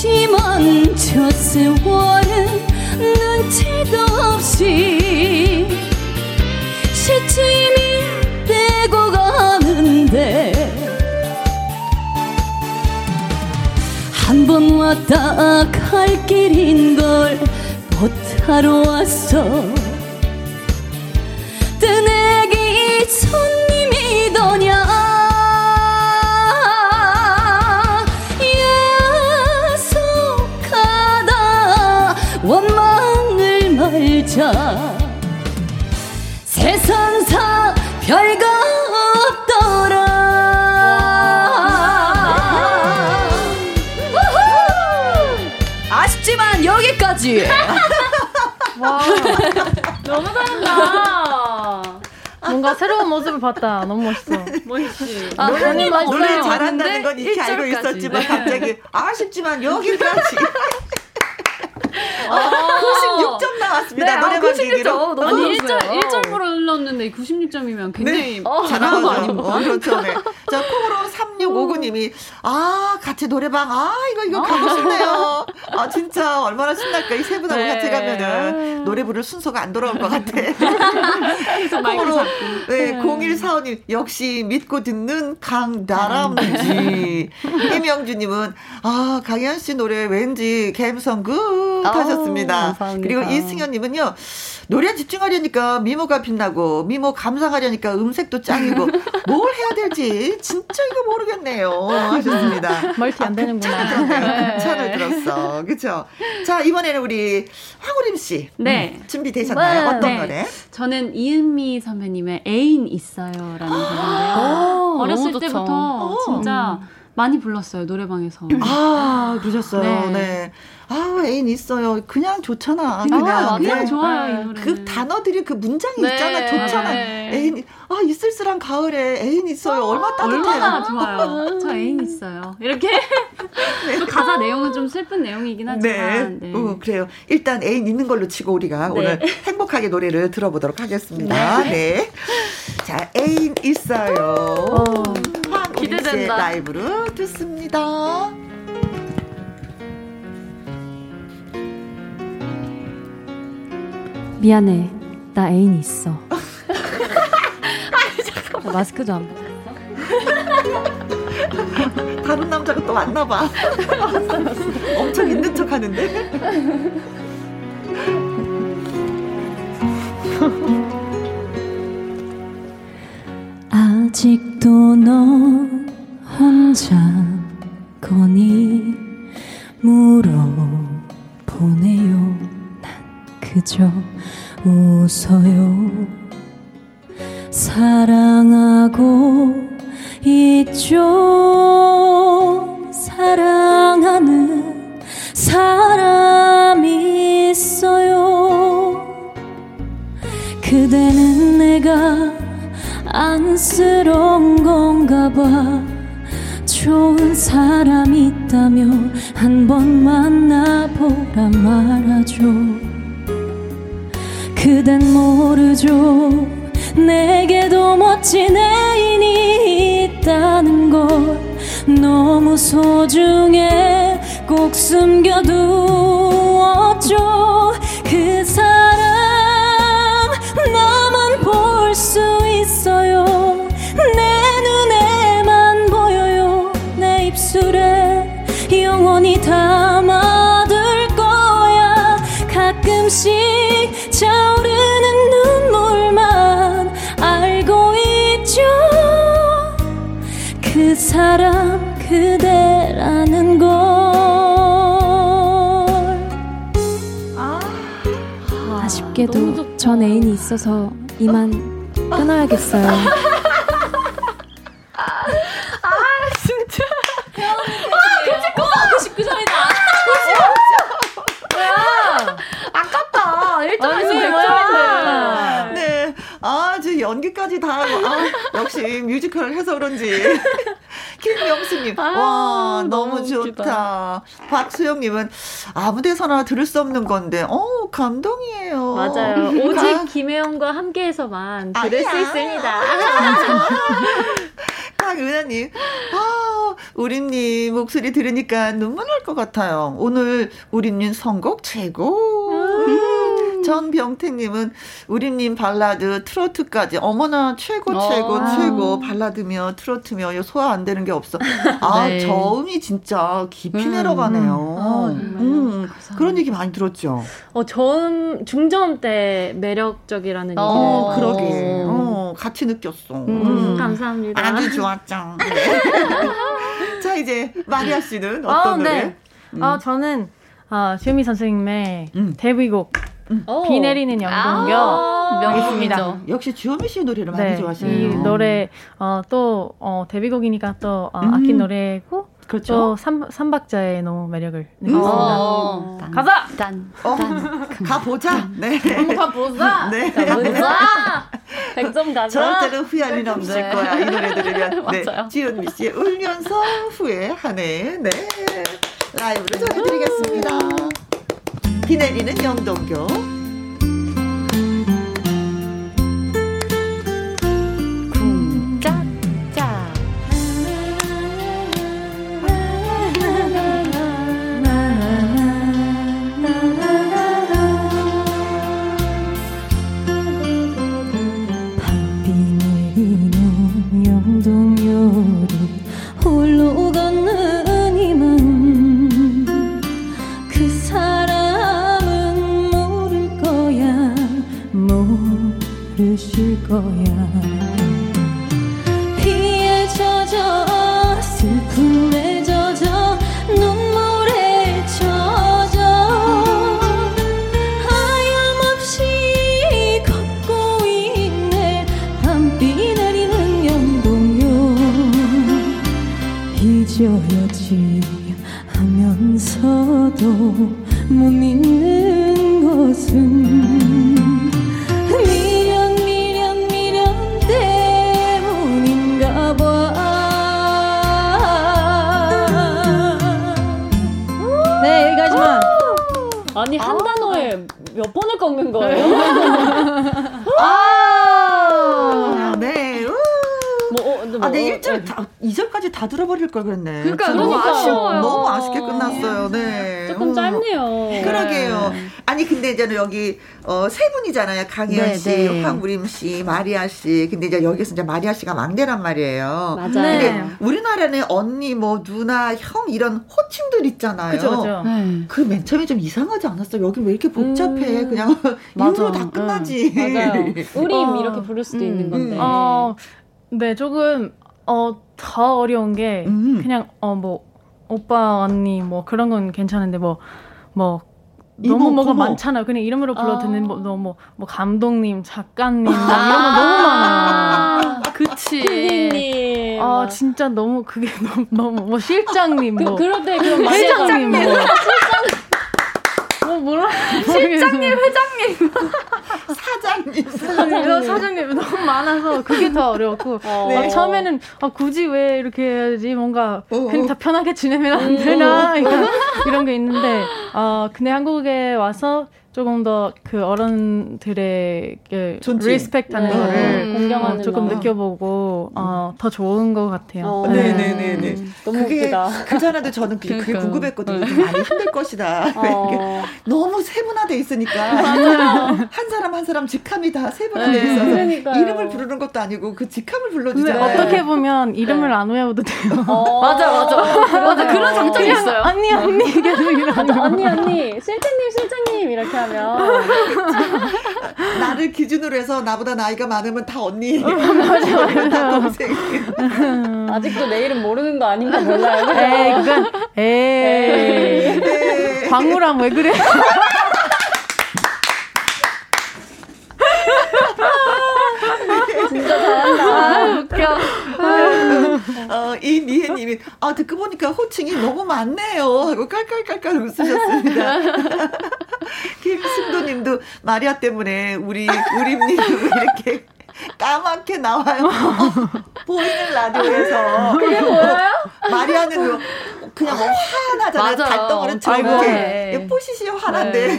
마심한 저 세월은 눈치도 없이 시침이 되고 가는데 한 번 왔다 갈 길인 걸 못하러 왔어. 뜨내기 손 너무 잘한다. 뭔가 새로운 모습을 봤다. 너무 멋있어. 멋있지. 아, 노래, 잘한다는 건 이렇게 알고 1절까지. 있었지만 네. 갑자기 아쉽지만 여기까지 96점 나왔습니다. 네, 아, 노래방 96 점. 기기로. 너무 아니 좋았어요. 1절 1절 불렀는데 줬는데 96점이면 굉장히 네. 어, 잘하는 거 아닙니까? 어, 그렇죠. 네. 자, 콩으로 3659님이 아, 같이 노래방 아, 이거 이거 가고 싶네요. 아, 진짜 얼마나 신날까. 이 세 분하고 네. 같이 가면은 노래 부를 순서가 안 돌아올 것 같아. 콩으로 네, 0145님 역시 믿고 듣는 강다람쥐. 이명주님은 아, 강현 씨 노래 왠지 감성 good 하셨습니다. 그리고 이승현님은요 노래 집중하려니까 미모가 빛나고 미모 감상하려니까 음색도 짱이고 뭘 해야 될지 진짜 이거 모르겠네요 하셨습니다. 멀티 안 되는구나. 네. 괜찮을 들었어. 그렇죠. 자 이번에는 우리 황우림 씨. 네. 음, 준비 되셨나요? 네. 어떤 네. 노래? 저는 이은미 선배님의 애인 있어요라는 노래인데요. 어렸을 때부터 진짜 음. 많이 불렀어요 노래방에서. 아 그러셨어요. 네. 네. 아 애인 있어요. 그냥 좋잖아. 그냥 아, 그냥 좋아요 이 노래. 그 단어들이 그 문장이 네. 있잖아. 좋잖아. 네. 애인 아 있을쓸한 가을에 애인 있어요. 얼마 따뜻해요. 얼마나 좋아요. 저 애인 있어요. 이렇게 네. 가사 내용은 좀 슬픈 내용이긴 하지만. 네. 네. 어, 그래요. 일단 애인 있는 걸로 치고 우리가 네. 오늘 행복하게 노래를 들어보도록 하겠습니다. 네. 네. 자 애인 있어요. 어, 기대된다. 라이브로 듣습니다. 미안해. 나 애인 있어. 나 마스크도 안 벗었어. 다른 남자가 또 왔나 봐. 엄청 있는 척 하는데. 아직도 넌 혼자 거니 물어보네요. 난 그저 웃어요. 사랑하고 있죠. 사랑하는 사람이 있어요. 그대는 내가 안쓰러운 건가 봐. 좋은 사람 있다면 한 번 만나보라 말아줘. 그댄 모르죠. 내게도 멋진 애인이 있다는 걸 너무 소중해. 꼭 숨겨두었죠. 그 사람 나만 볼 수 있어요 그대라는 걸. 아, 아쉽게도 전 애인이 있어서 이만 끊어야겠어요. 연기까지 다 하고, 아, 역시 뮤지컬 해서 그런지. 김명수님, 아, 와, 너무, 너무 좋다. 박수영님은 아무 데서나 들을 수 없는 건데, 어, 감동이에요. 맞아요. 오직 가... 김혜영과 함께해서만 들을 아니야. 수 있습니다. 강은하님, 아, 우림님 목소리 들으니까 눈물 날 것 같아요. 오늘 우림님 선곡 최고. 음. 전병태님은 우리님 발라드 트로트까지 어머나 최고 최고 어. 최고 발라드며 트로트며 소화 안 되는 게 없어. 아 네. 저음이 진짜 깊이 음. 내려가네요. 어, 음. 그런 얘기 많이 들었죠. 어 저음 중저음 때 매력적이라는 어, 얘기를. 그러게. 어, 같이 느꼈어. 음, 음. 감사합니다. 아주 좋았죠. 네. 자 이제 마리아 씨는 어떤 어, 노래? 네. 음. 어 저는 어, 주미 선생님의 음. 데뷔곡 비 내리는 영동교 아~ 명곡입니다. 역시 주현미 씨 노래를 많이 네, 좋아하시네요. 이 노래 어, 또 어, 데뷔곡이니까 또 어, 음. 아낀 노래고 그렇죠. 또 삼, 삼박자의 너무 매력을 느꼈습니다. 어. 가자! 단, 어, 가보자! 네. 가보자! 네. 가보자! 100점 가자! 절대로 후회할 일 없을 네. 거야. 이 노래 들으면. 네. 지은미 씨의 울면서 후회하네. 네. 라이브로 전해드리겠습니다. 비 내리는 영동교 어, 세 분이잖아요. 강희연 네, 씨, 네. 황우림 씨, 마리아 씨. 근데 이제 여기서 이제 마리아 씨가 막내란 말이에요. 맞아요. 근데 네. 우리나라는 언니, 뭐 누나, 형 이런 호칭들 있잖아요. 그죠, 그죠. 그맨 처음에 좀 이상하지 않았어? 여기 왜 이렇게 복잡해? 그냥 이름으로 다 끝나지. 맞아요. 우림 어. 이렇게 부를 수도 있는 건데. 어, 네, 조금, 어, 더 어려운 게, 음. 그냥, 어, 뭐, 오빠, 언니, 뭐, 그런 건 괜찮은데, 뭐, 뭐, 너무 뭐가. 많잖아요. 그냥 이름으로 불러도 아. 되는, 뭐, 너무, 뭐, 감독님, 작가님, 뭐 이런 거 너무 많아. 그치. PD님. 아, 진짜 너무, 그게 너무, 너무, 뭐, 실장님, 그, 뭐. 그럴 때 그럼 회장님, 뭐. 해가지고. 뭐, 뭐라. 실장님, 회장님. 사장님. 사장님, 사장님 너무 많아서 그게 더 어려웠고 어. 아, 처음에는 아, 굳이 왜 이렇게 해야지 뭔가 어, 그냥 어. 다 편하게 지내면 안 되나 이런, 이런 게 있는데 어, 근데 한국에 와서 조금 더 그 어른들의 그 존중. 리스펙트하는 네. 거를 음, 공경하는 어, 조금 마음. 느껴보고 어, 더 좋은 것 같아요. 어. 네 네네네. 너무 그게 웃기다. 그 전에도 저는 그게, 그게. 궁금했거든요. 좀 많이 힘들 것이다. 어. 너무 세분화돼 있으니까 한 사람 한 사람 직함이 다 세분화돼 네. 있어서 그러니까요. 이름을 부르는 것도 아니고 그 직함을 불러주잖아요. 어떻게 보면 이름을 안 외워도 돼요. 어. 맞아, 맞아. 맞아, 그런 장점이 그냥 있어요. 언니 언니 계속 이러는 거. 언니 언니 실장님 실장님 이렇게 하면 나를 기준으로 해서 나보다 나이가 많으면 다 언니. 맞아, 다 동생. 아직도 내 이름 모르는 거 아닌가 몰라요. 에이 그건 에이 네. 광우랑 왜 그래? 진짜 잘한다. 아, 웃겨. 어, 이 미혜님이 아 듣고 보니까 호칭이 너무 많네요 하고 깔깔깔깔 웃으셨습니다. 김승도님도 마리아 때문에 우리 우림님 이렇게 까맣게 나와요. 보이는 라디오에서. 그게 보여요? 마리아는 뭐 그냥 뭐 화나잖아요. 달덩어리처럼 아이고. 네. 뽀시시 화난데.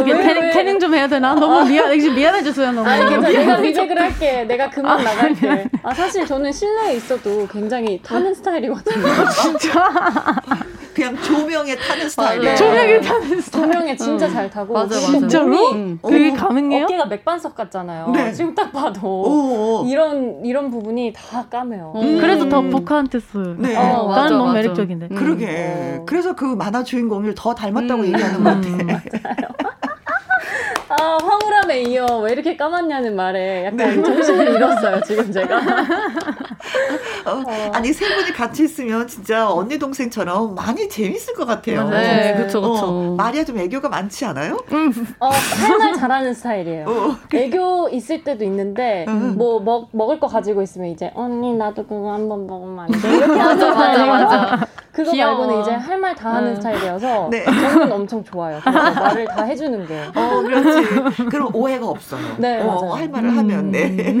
이게 왜, 태닝, 왜? 태닝 좀 해야 되나? 너무 미안, 이제 미안해졌어요, 너무. 아니 괜찮아. 내가 리백을 할게. 내가 그만 나갈게. 아 사실 저는 실내에 있어도 굉장히 타는 스타일이거든요. 그냥 조명에 타는 스타일이에요. 네. 조명이 타는 스타일. 조명에 진짜 잘 타고 맞아, 맞아. 진짜로? 그게 어. 가능해요? 어깨가 맥반석 같잖아요. 네. 지금 딱 봐도 오. 이런 이런 부분이 다 까매요. 음. 그래서 더 포카한테스. 네. 어, 나는 맞아, 너무 맞아. 매력적인데. 음. 그러게. 어. 그래서 그 만화 주인공을 더 닮았다고 음. 얘기하는 것 같아. 아 황홀함에 이어 왜 이렇게 까맣냐는 말에 약간 네. 정신을 잃었어요 지금 제가. 어, 아니 세 분이 같이 있으면 진짜 언니 동생처럼 많이 재밌을 것 같아요. 네, 그쵸, 그쵸. 어, 마리아 좀 애교가 많지 않아요? 어, 할말 잘하는 스타일이에요. 어, 애교 있을 때도 있는데 음. 뭐 먹, 먹을 거 가지고 있으면 이제 언니 나도 그거 한번 먹으면 안 돼? 이렇게 하는 맞아, 맞아. 그거 귀여워. 말고는 이제 할 말 다 하는 음. 스타일이어서 네. 저는 엄청 좋아요. 말을 다 해주는 게. 어, 그렇지. 그럼 오해가 없어요. 네, 어, 맞아요. 할 말을 하면, 네.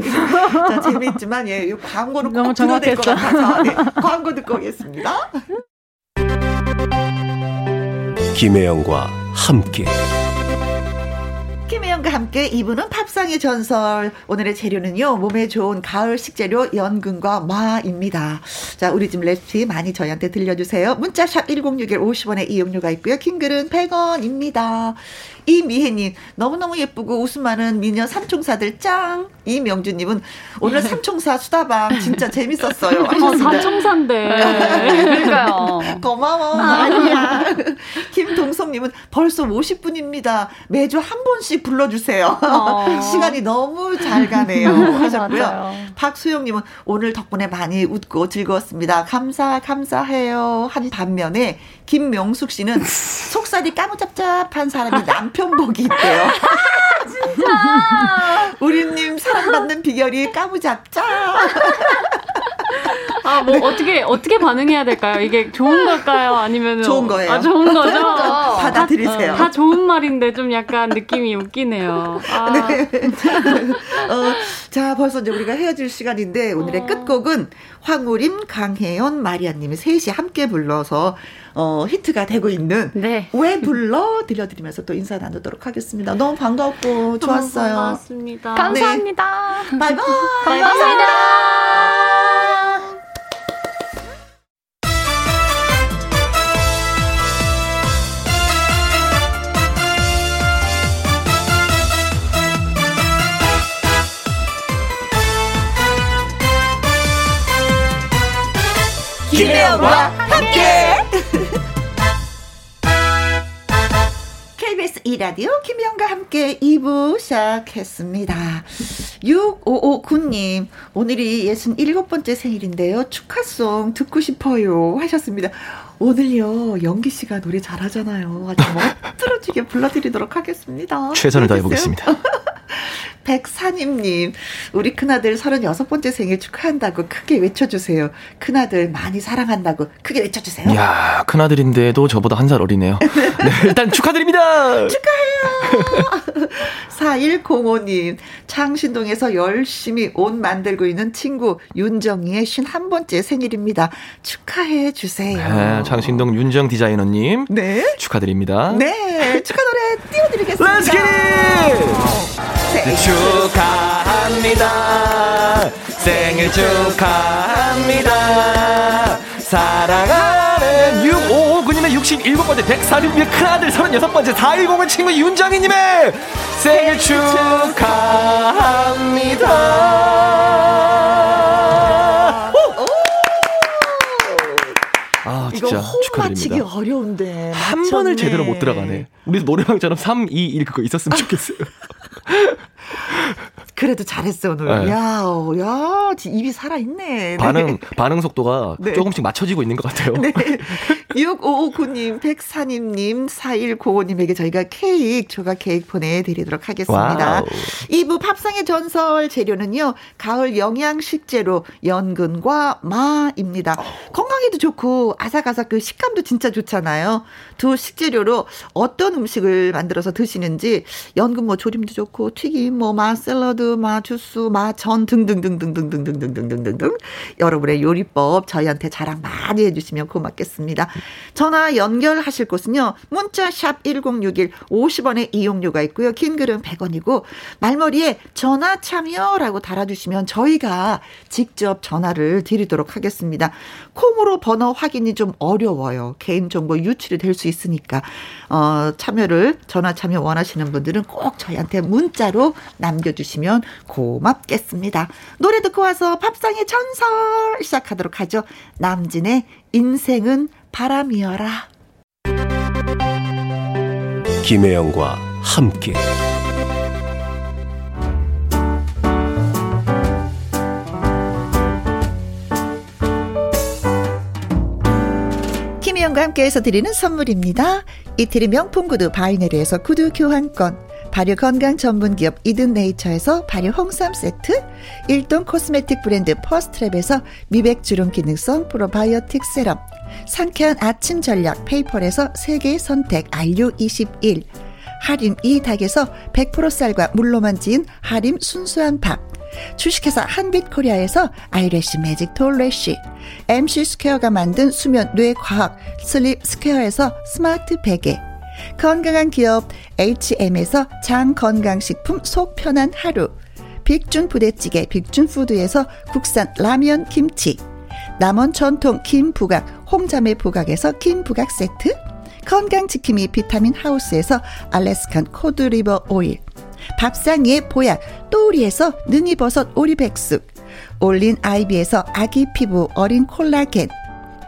자, 재미있지만, 예, 이 광고는 꼭 들어야 될 것. 같아서, 네, 광고 듣고 오겠습니다. 김혜영과 함께 김혜영과 함께 이분은 팝상의 전설. 오늘의 재료는요, 몸에 좋은 가을 식재료 연근과 마입니다. 자, 우리 집 레시피 많이 저희한테 들려주세요. 문자샵 1061 50원의 이용료가 있고요. 킹글은 100원입니다. 이미혜님, 너무너무 예쁘고 웃음 많은 미녀 삼총사들 짱. 이명주님은 오늘 삼총사 수다방 진짜 재밌었어요. 어, 삼총사인데. 그러니까요. 고마워. 아니야. 김동성님은 벌써 50분입니다. 매주 한 번씩 불러주세요. 어. 시간이 너무 잘 가네요. 하셨고요. 박수영님은 오늘 덕분에 많이 웃고 즐거웠습니다. 감사, 감사해요. 한 반면에 김명숙 씨는 속살이 까무잡잡한 사람이 남편 복이 있대요. 진짜. 우리님 사랑받는 비결이 까무잡잡. 아, 뭐, 네. 어떻게, 어떻게 반응해야 될까요? 이게 좋은 걸까요? 아니면. 좋은 거예요. 아, 좋은 거죠? 받아들이세요. 다, 다, 좋은 말인데 좀 약간 느낌이 웃기네요. 아. 네. 어, 자, 벌써 이제 우리가 헤어질 시간인데 오늘의 어. 끝곡은 황우림, 강혜연, 마리아님이 셋이 함께 불러서 어, 히트가 되고 있는 네. 왜 불러 들려드리면서 또 인사 나누도록 하겠습니다. 너무 반갑고 좋았어요. 고맙습니다. 감사합니다. 네. 바이바이. 감사합니다. 김혜영과 KBS 2라디오 김혜영과 함께 2부 시작했습니다. 6559님, 오늘이 67번째 생일인데요. 축하송 듣고 싶어요. 하셨습니다. 오늘요, 영기 씨가 노래 잘하잖아요. 아주 멋들어지게 불러드리도록 하겠습니다. 최선을 다해보겠습니다. 백사님님, 우리 큰아들 36번째 생일 축하한다고 크게 외쳐주세요. 큰아들 많이 사랑한다고 크게 외쳐주세요. 이야, 큰아들인데도 저보다 한 살 어리네요. 네, 일단 축하드립니다! 축하해요! 4105님, 창신동에서 열심히 옷 만들고 있는 친구 윤정이의 51번째 생일입니다. 축하해 주세요. 네, 창신동 윤정 디자이너님. 네. 축하드립니다. 네, 축하 노래 띄워드리겠습니다. Let's get it! 축하합니다. 생일 축하합니다. 사랑하는 6559님의 67번째 146의 큰아들 36번째 410의 친구 윤정희님의 생일 축하합니다. 진짜 축하드립니다. 맞히기 어려운데. 한 맞췄네. 번을 제대로 못 들어가네. 우리 노래방처럼 3, 2, 1 그거 있었으면 좋겠어요. 그래도 잘했어 오늘. 네. 야, 야, 입이 살아 있네. 반응 네. 반응 속도가 네. 조금씩 맞춰지고 있는 것 같아요. 네. 6559님, 백사님님, 4195님에게 저희가 케이크, 조각 케이크 보내드리도록 하겠습니다. wow. 2부 밥상의 전설 재료는요, 가을 영양 식재료 연근과 마입니다. 건강에도 좋고, 아삭아삭 그 식감도 진짜 좋잖아요. 두 식재료로 어떤 음식을 만들어서 드시는지, 연근 뭐 조림도 좋고, 튀김, 뭐 마, 샐러드, 마, 주스, 마, 전 등등등등등등등등등등등 여러분의 요리법 저희한테 자랑 많이 해주시면 고맙겠습니다. 전화 연결하실 곳은요. 문자 샵 1061 50원의 이용료가 있고요. 긴 글은 100원이고 말머리에 전화 참여라고 달아주시면 저희가 직접 전화를 드리도록 하겠습니다. 콩으로 번호 확인이 좀 어려워요. 개인정보 유출이 될 수 있으니까 어, 참여를 전화 참여 원하시는 분들은 꼭 저희한테 문자로 남겨주시면 고맙겠습니다. 노래 듣고 와서 밥상의 전설 시작하도록 하죠. 남진의 인생은 바람이어라. 김혜영과 함께 김혜영과 함께해서 드리는 선물입니다. 이태리 명품 구두 바이네르에서 구두 교환권 발효 건강 전문 기업 이든 네이처에서 발효 홍삼 세트, 일동 cosmetic 브랜드 퍼스트랩에서 미백 주름 기능성 probiotic serum, 상쾌한 아침 전략 페이퍼에서 세계 선택 RU21, 하림 이 닭에서 100% 쌀과 물로만 지은 하림 순수한 밥, 주식회사 한빛코리아에서 eyelash magic tall lash, MC 스퀘어가 만든 수면 뇌과학 슬립 스퀘어에서 스마트 베개, 건강한 기업 HM에서 장건강식품 속 편한 하루. 빅준 부대찌개 빅준푸드에서 국산 라면 김치. 남원 전통 김부각 홍자매 부각에서 김부각 세트. 건강지킴이 비타민 하우스에서 Alaskan cod liver oil. 밥상의 보약 또우리에서 능이버섯 오리백숙. 올린 아이비에서 아기 피부 어린 콜라겐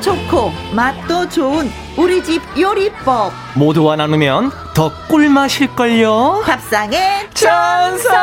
좋고 맛도 좋은 우리 집 요리법. 모두와 나누면 더 꿀맛일걸요? 밥상의 전설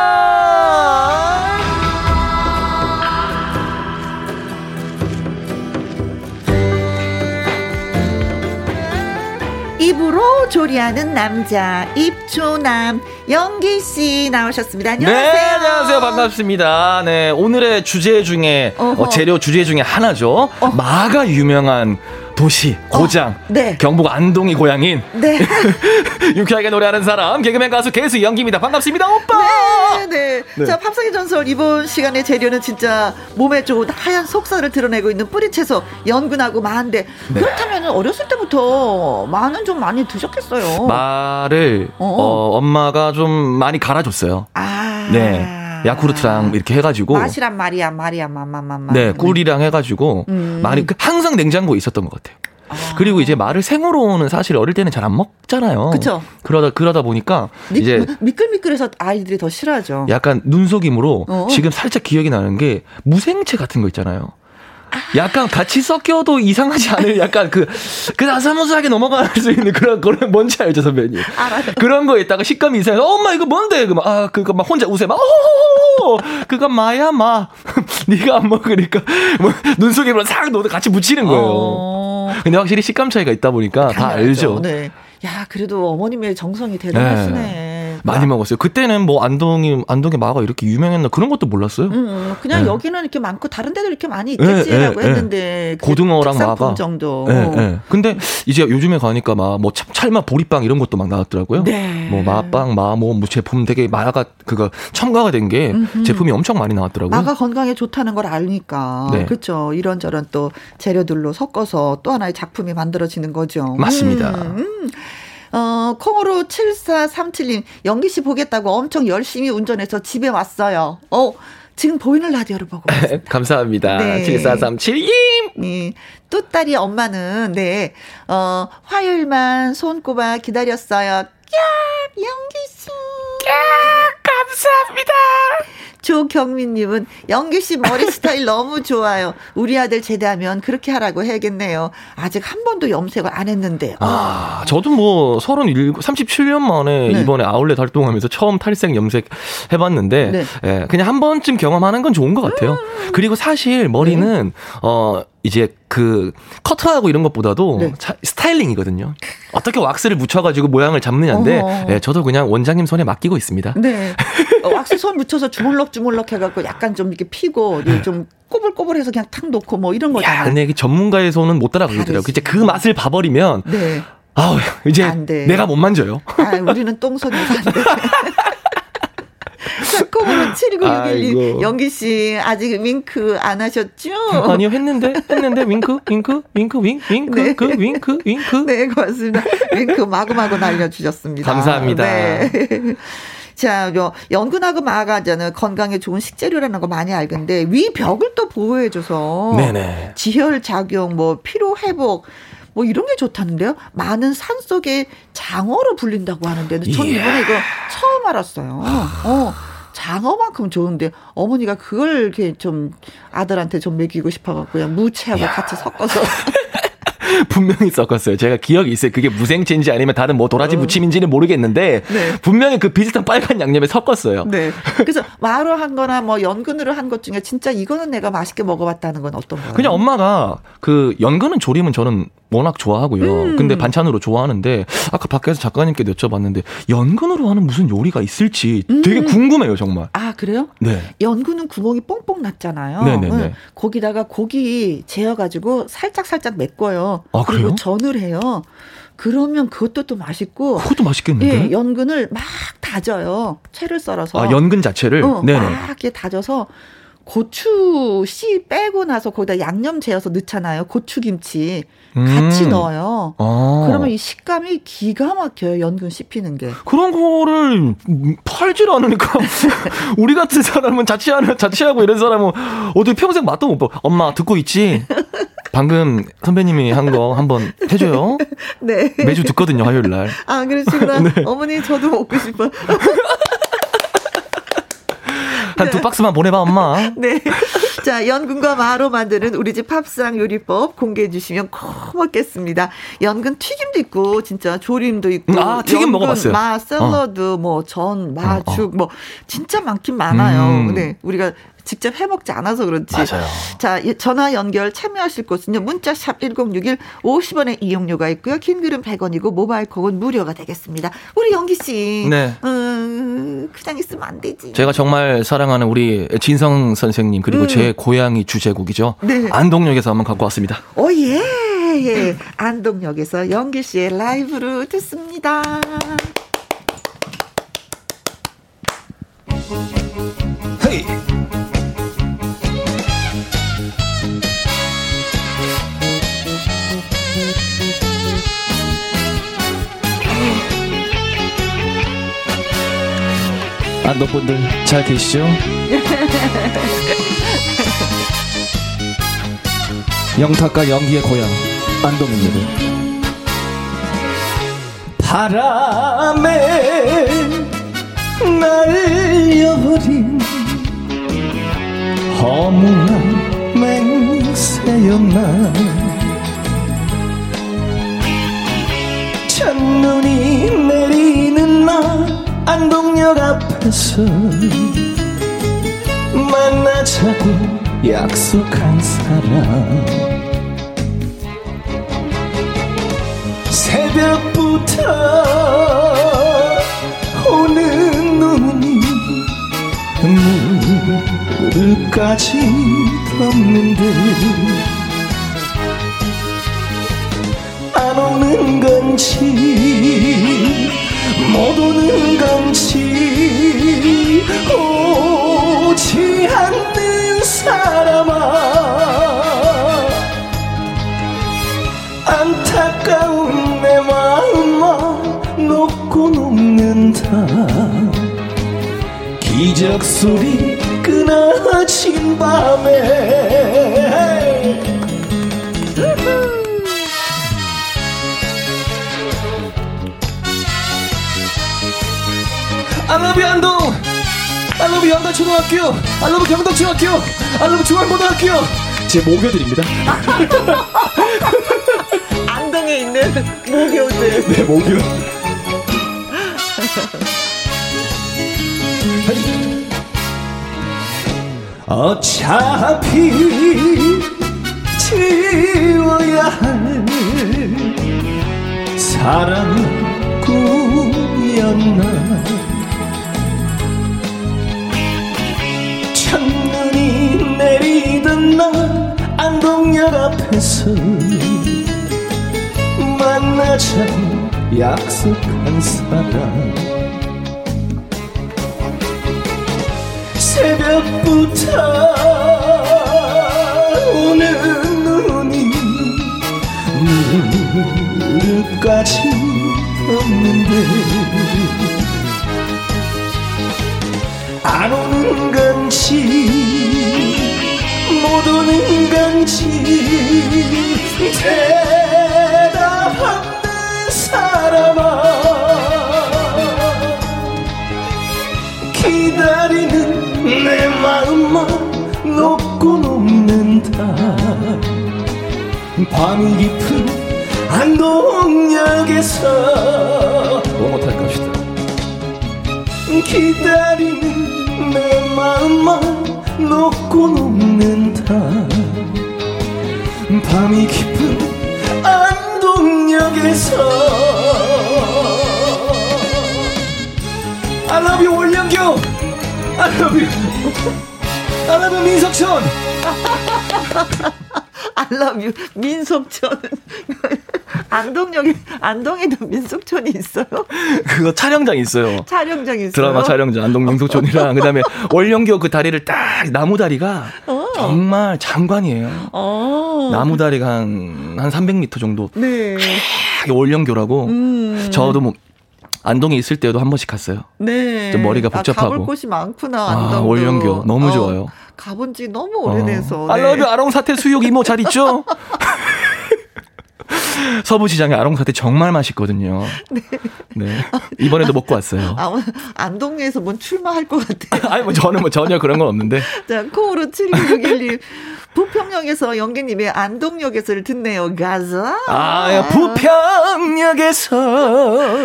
입으로 조리하는 남자 입조남 영기 씨 나오셨습니다. 안녕하세요. 네, 안녕하세요. 반갑습니다. 네, 오늘의 주제 중에 어, 재료 주제 중에 하나죠. 어. 마가 유명한 도시 고장 어, 네. 경북 안동이 고향인 네. 유쾌하게 노래하는 사람 개그맨 가수 개수 연기입니다 반갑습니다 오빠 네, 네. 네. 자 팝상의 전설 이번 시간의 재료는 진짜 몸에 좋은 하얀 속살을 드러내고 있는 뿌리채소 연근하고 마인데 네. 그렇다면 어렸을 때부터 마는 좀 많이 드셨겠어요 마를 어. 어, 엄마가 좀 많이 갈아줬어요 아. 네 야쿠르트랑 이렇게 해가지고 맛이란 말이야 말이야 마마마마 네 꿀이랑 해가지고 음. 많이 그 항상 냉장고에 있었던 것 같아요. 아. 그리고 이제 말을 생으로는 사실 어릴 때는 잘 안 먹잖아요. 그렇죠. 그러다 그러다 보니까 미, 이제 미끌미끌해서 아이들이 더 싫어하죠. 약간 눈속임으로 어. 지금 살짝 기억이 나는 게 무생채 같은 거 있잖아요. 약간 같이 섞여도 이상하지 않을 약간 그, 그 나사무스하게 넘어갈 수 있는 그런, 그런 뭔지 알죠, 선배님? 알아요. 그런 거에 있다가 식감이 이상해. 엄마, 이거 뭔데? 그 막, 아, 그거 막 혼자 웃어. 막, 어호호호! 그거 마야, 마. 네가 안 먹으니까, 뭐, 눈속에 싹 넣어도 같이 묻히는 거예요. 어... 근데 확실히 식감 차이가 있다 보니까 다 알죠. 네. 야, 그래도 어머님의 정성이 대단하시네. 네. 많이 먹었어요. 그때는 뭐 안동이 안동의 마가 이렇게 유명했나 그런 것도 몰랐어요. 음, 음. 그냥 네. 여기는 이렇게 많고 다른 데도 이렇게 많이 네, 있겠지라고 네, 네, 했는데 고등어랑 마가 정도. 네, 네. 근데 이제 요즘에 가니까 막 뭐 찰마 보리빵 이런 것도 막 나왔더라고요. 네. 뭐 마빵, 마뭐 뭐 제품 되게 마가 그거 첨가가 된 게 제품이 엄청 많이 나왔더라고요. 마가 건강에 좋다는 걸 아니까. 네. 그렇죠. 이런저런 또 재료들로 섞어서 또 하나의 작품이 만들어지는 거죠. 맞습니다. 음. 음. 어, 콩으로 7437님, 연기 씨 보겠다고 엄청 열심히 운전해서 집에 왔어요. 어, 지금 보이는 라디오를 보고 있습니다. 감사합니다. 네. 7437님! 네. 또 딸이 엄마는, 네, 어, 화요일만 손꼽아 기다렸어요. 야, 연기 씨. 야, 감사합니다. 조경민님은 영기 씨 머리 스타일 너무 좋아요. 우리 아들 제대하면 그렇게 하라고 해야겠네요. 아직 한 번도 염색을 안 했는데. 아, 저도 뭐 37, 37년 만에 네. 이번에 아울렛 활동하면서 처음 탈색 염색 해봤는데, 네. 예, 그냥 한 번쯤 경험하는 건 좋은 것 같아요. 음. 그리고 사실 머리는, 네. 어, 이제 그 커트하고 이런 것보다도 네. 자, 스타일링이거든요. 어떻게 왁스를 묻혀가지고 모양을 잡느냐인데 네, 저도 그냥 원장님 손에 맡기고 있습니다. 네. 어, 왁스 손 묻혀서 주물럭 주물럭 해갖고 약간 좀 이렇게 피고 좀 꼬불꼬불해서 그냥 탁 놓고 뭐 이런 거잖아요. 야, 근데 전문가의 손은 못 따라가겠더라고요. 이제 그 맛을 봐버리면 네. 아우 이제 내가 못 만져요. 아, 우리는 똥손이서 안 돼. 콩으로 7961님, 영기 씨, 아직 윙크 안 하셨죠? 아니요, 했는데, 했는데, 윙크, 윙크, 윙크, 윙, 윙크, 네. 그, 윙크, 윙크. 네, 고맙습니다. 윙크 마구마구 날려주셨습니다. 감사합니다. 네. 자, 요, 연근하고 마가자는 건강에 좋은 식재료라는 거 많이 알건데, 위 벽을 또 보호해줘서. 네네. 지혈 작용, 뭐, 피로 회복, 뭐 이런 게 좋다는데요. 많은 산 속에 장어로 불린다고 하는데 전 이번에 이거 처음 알았어요. 어. 장어만큼 좋은데 어머니가 그걸 이렇게 좀 아들한테 좀 먹이고 싶어 갖고 그냥 무채하고 같이 섞어서 분명히 섞었어요. 제가 기억이 있어요. 그게 무생채인지 아니면 다른 뭐 도라지 어. 무침인지는 모르겠는데 네. 분명히 그 비슷한 빨간 양념에 섞었어요. 네. 그래서 마로 한 거나 뭐 연근으로 한 것 중에 진짜 이거는 내가 맛있게 먹어봤다는 건 어떤 거예요? 그냥 엄마가 그 연근은 조림은 저는 워낙 좋아하고요. 음. 근데 반찬으로 좋아하는데 아까 밖에서 작가님께 여쭤봤는데 연근으로 하는 무슨 요리가 있을지 되게 음. 궁금해요, 정말. 아, 그래요? 네. 연근은 구멍이 뽕뽕 났잖아요. 네네네. 응. 거기다가 고기 재워가지고 살짝 살짝 메꿔요. 아, 그래요? 그리고 전을 해요. 그러면 그것도 또 맛있고. 그것도 맛있겠는데? 예, 연근을 막 다져요. 채를 썰어서. 아, 연근 자체를? 어, 네네. 막 이렇게 다져서 고추 씨 빼고 나서 거기다 양념 재어서 넣잖아요. 고추김치 같이 음. 넣어요. 아. 그러면 이 식감이 기가 막혀요. 연근 씹히는 게. 그런 거를 팔질 않으니까 우리 같은 사람은 자취하는 자취하고 이런 사람은 어디 평생 맛도 못 봐. 엄마 듣고 있지? 방금 선배님이 한 거 한번 해줘요. 네. 매주 듣거든요, 화요일 날. 아, 그러시구나. 네. 어머니, 저도 먹고 싶어. 한두 네. 박스만 보내봐, 엄마. 네. 자, 연근과 마로 만드는 우리 집 팝상 요리법 공개해 주시면 꼭 먹겠습니다. 연근 튀김도 있고, 진짜 조림도 있고. 아, 튀김 먹어봤어요. 마, 샐러드, 어. 뭐, 전, 마, 죽, 어, 어. 뭐, 진짜 많긴 많아요. 음. 네. 우리가 직접 해먹지 않아서 그렇지. 맞아요. 자, 전화 연결 참여하실 곳은요. 문자샵 1061 50원의 이용료가 있고요. 긴 글은 100원이고 모바일 콩은 무료가 되겠습니다. 우리 연기 씨. 네. 음, 그냥 있으면 안 되지. 제가 정말 사랑하는 우리 진성 선생님 그리고 음. 제 고향이 주제곡이죠. 네. 안동역에서 한번 갖고 왔습니다. 오 예. 예. 안동역에서 연기 씨의 라이브로 듣습니다. 안동분들 잘 계시죠? 영탁과 연기의 고향 안동입니다. 바람에 날려버린 허무한 맹세였나 첫눈이 내리는 날 안동역 앞에서 만나자고 약속한 사람. 새벽부터 오는 눈이 무릎까지 덮는데 안 오는 건지 못 오는 건지 오지 않는 사람아. 안타까운 내 마음만 녹고 녹는다. 기적 소리 끊어진 밤에 알러브 안동. 알러브 연가초등학교. 알러브 경덕중학교. 알러브 중앙고등학교. 제 모교들입니다. 안동에 있는 모교들 네 모교 어차피 지워야 할 사랑은 꿈이었나 날 안동역 앞에서 만나자고 약속한 사람. 새벽부터 오는 눈이 무릎까지 없는데 안 오는 건지 못 오는 건지 대답 없는 사람아 기다리는 내 마음만 녹고 녹는다 밤이 깊은 안동역에서 뭐 못할 것이다. 기다리는 내 마음만 녹고 녹는다 밤이 깊은 안동역에서 I love you 올영교 I love you I love you 민석천 I love you 민속촌 안동역에 안동에도 민속촌이 있어요? 그거 촬영장 있어요. 촬영장 있어요. 드라마 촬영장 안동 민속촌이랑 그다음에 월령교 그 다리를 딱 나무 다리가 어. 정말 장관이에요. 어. 나무 다리가 한한 한 300m 정도. 네. 월령교라고. 음. 저도 뭐 안동에 있을 때도 한 번씩 갔어요. 네. 좀 머리가 복잡하고. 아, 가볼 곳이 많구나. 안동. 아, 월령교 너무 어, 좋아요. 가본 지 너무 오래돼서. 어. 네. 알러뷰 아롱 사태 수육 이모 잘 있죠? 서부시장의 아롱사태 정말 맛있거든요. 네. 네. 이번에도 먹고 왔어요. 아, 안동에서 뭔 출마할 것 같아요. 아니, 뭐 저는 뭐 전혀 그런 건 없는데. 자, 코오로 7661님. 부평역에서 영계님의 안동역에서를 듣네요. 가자. 아, 부평역에서.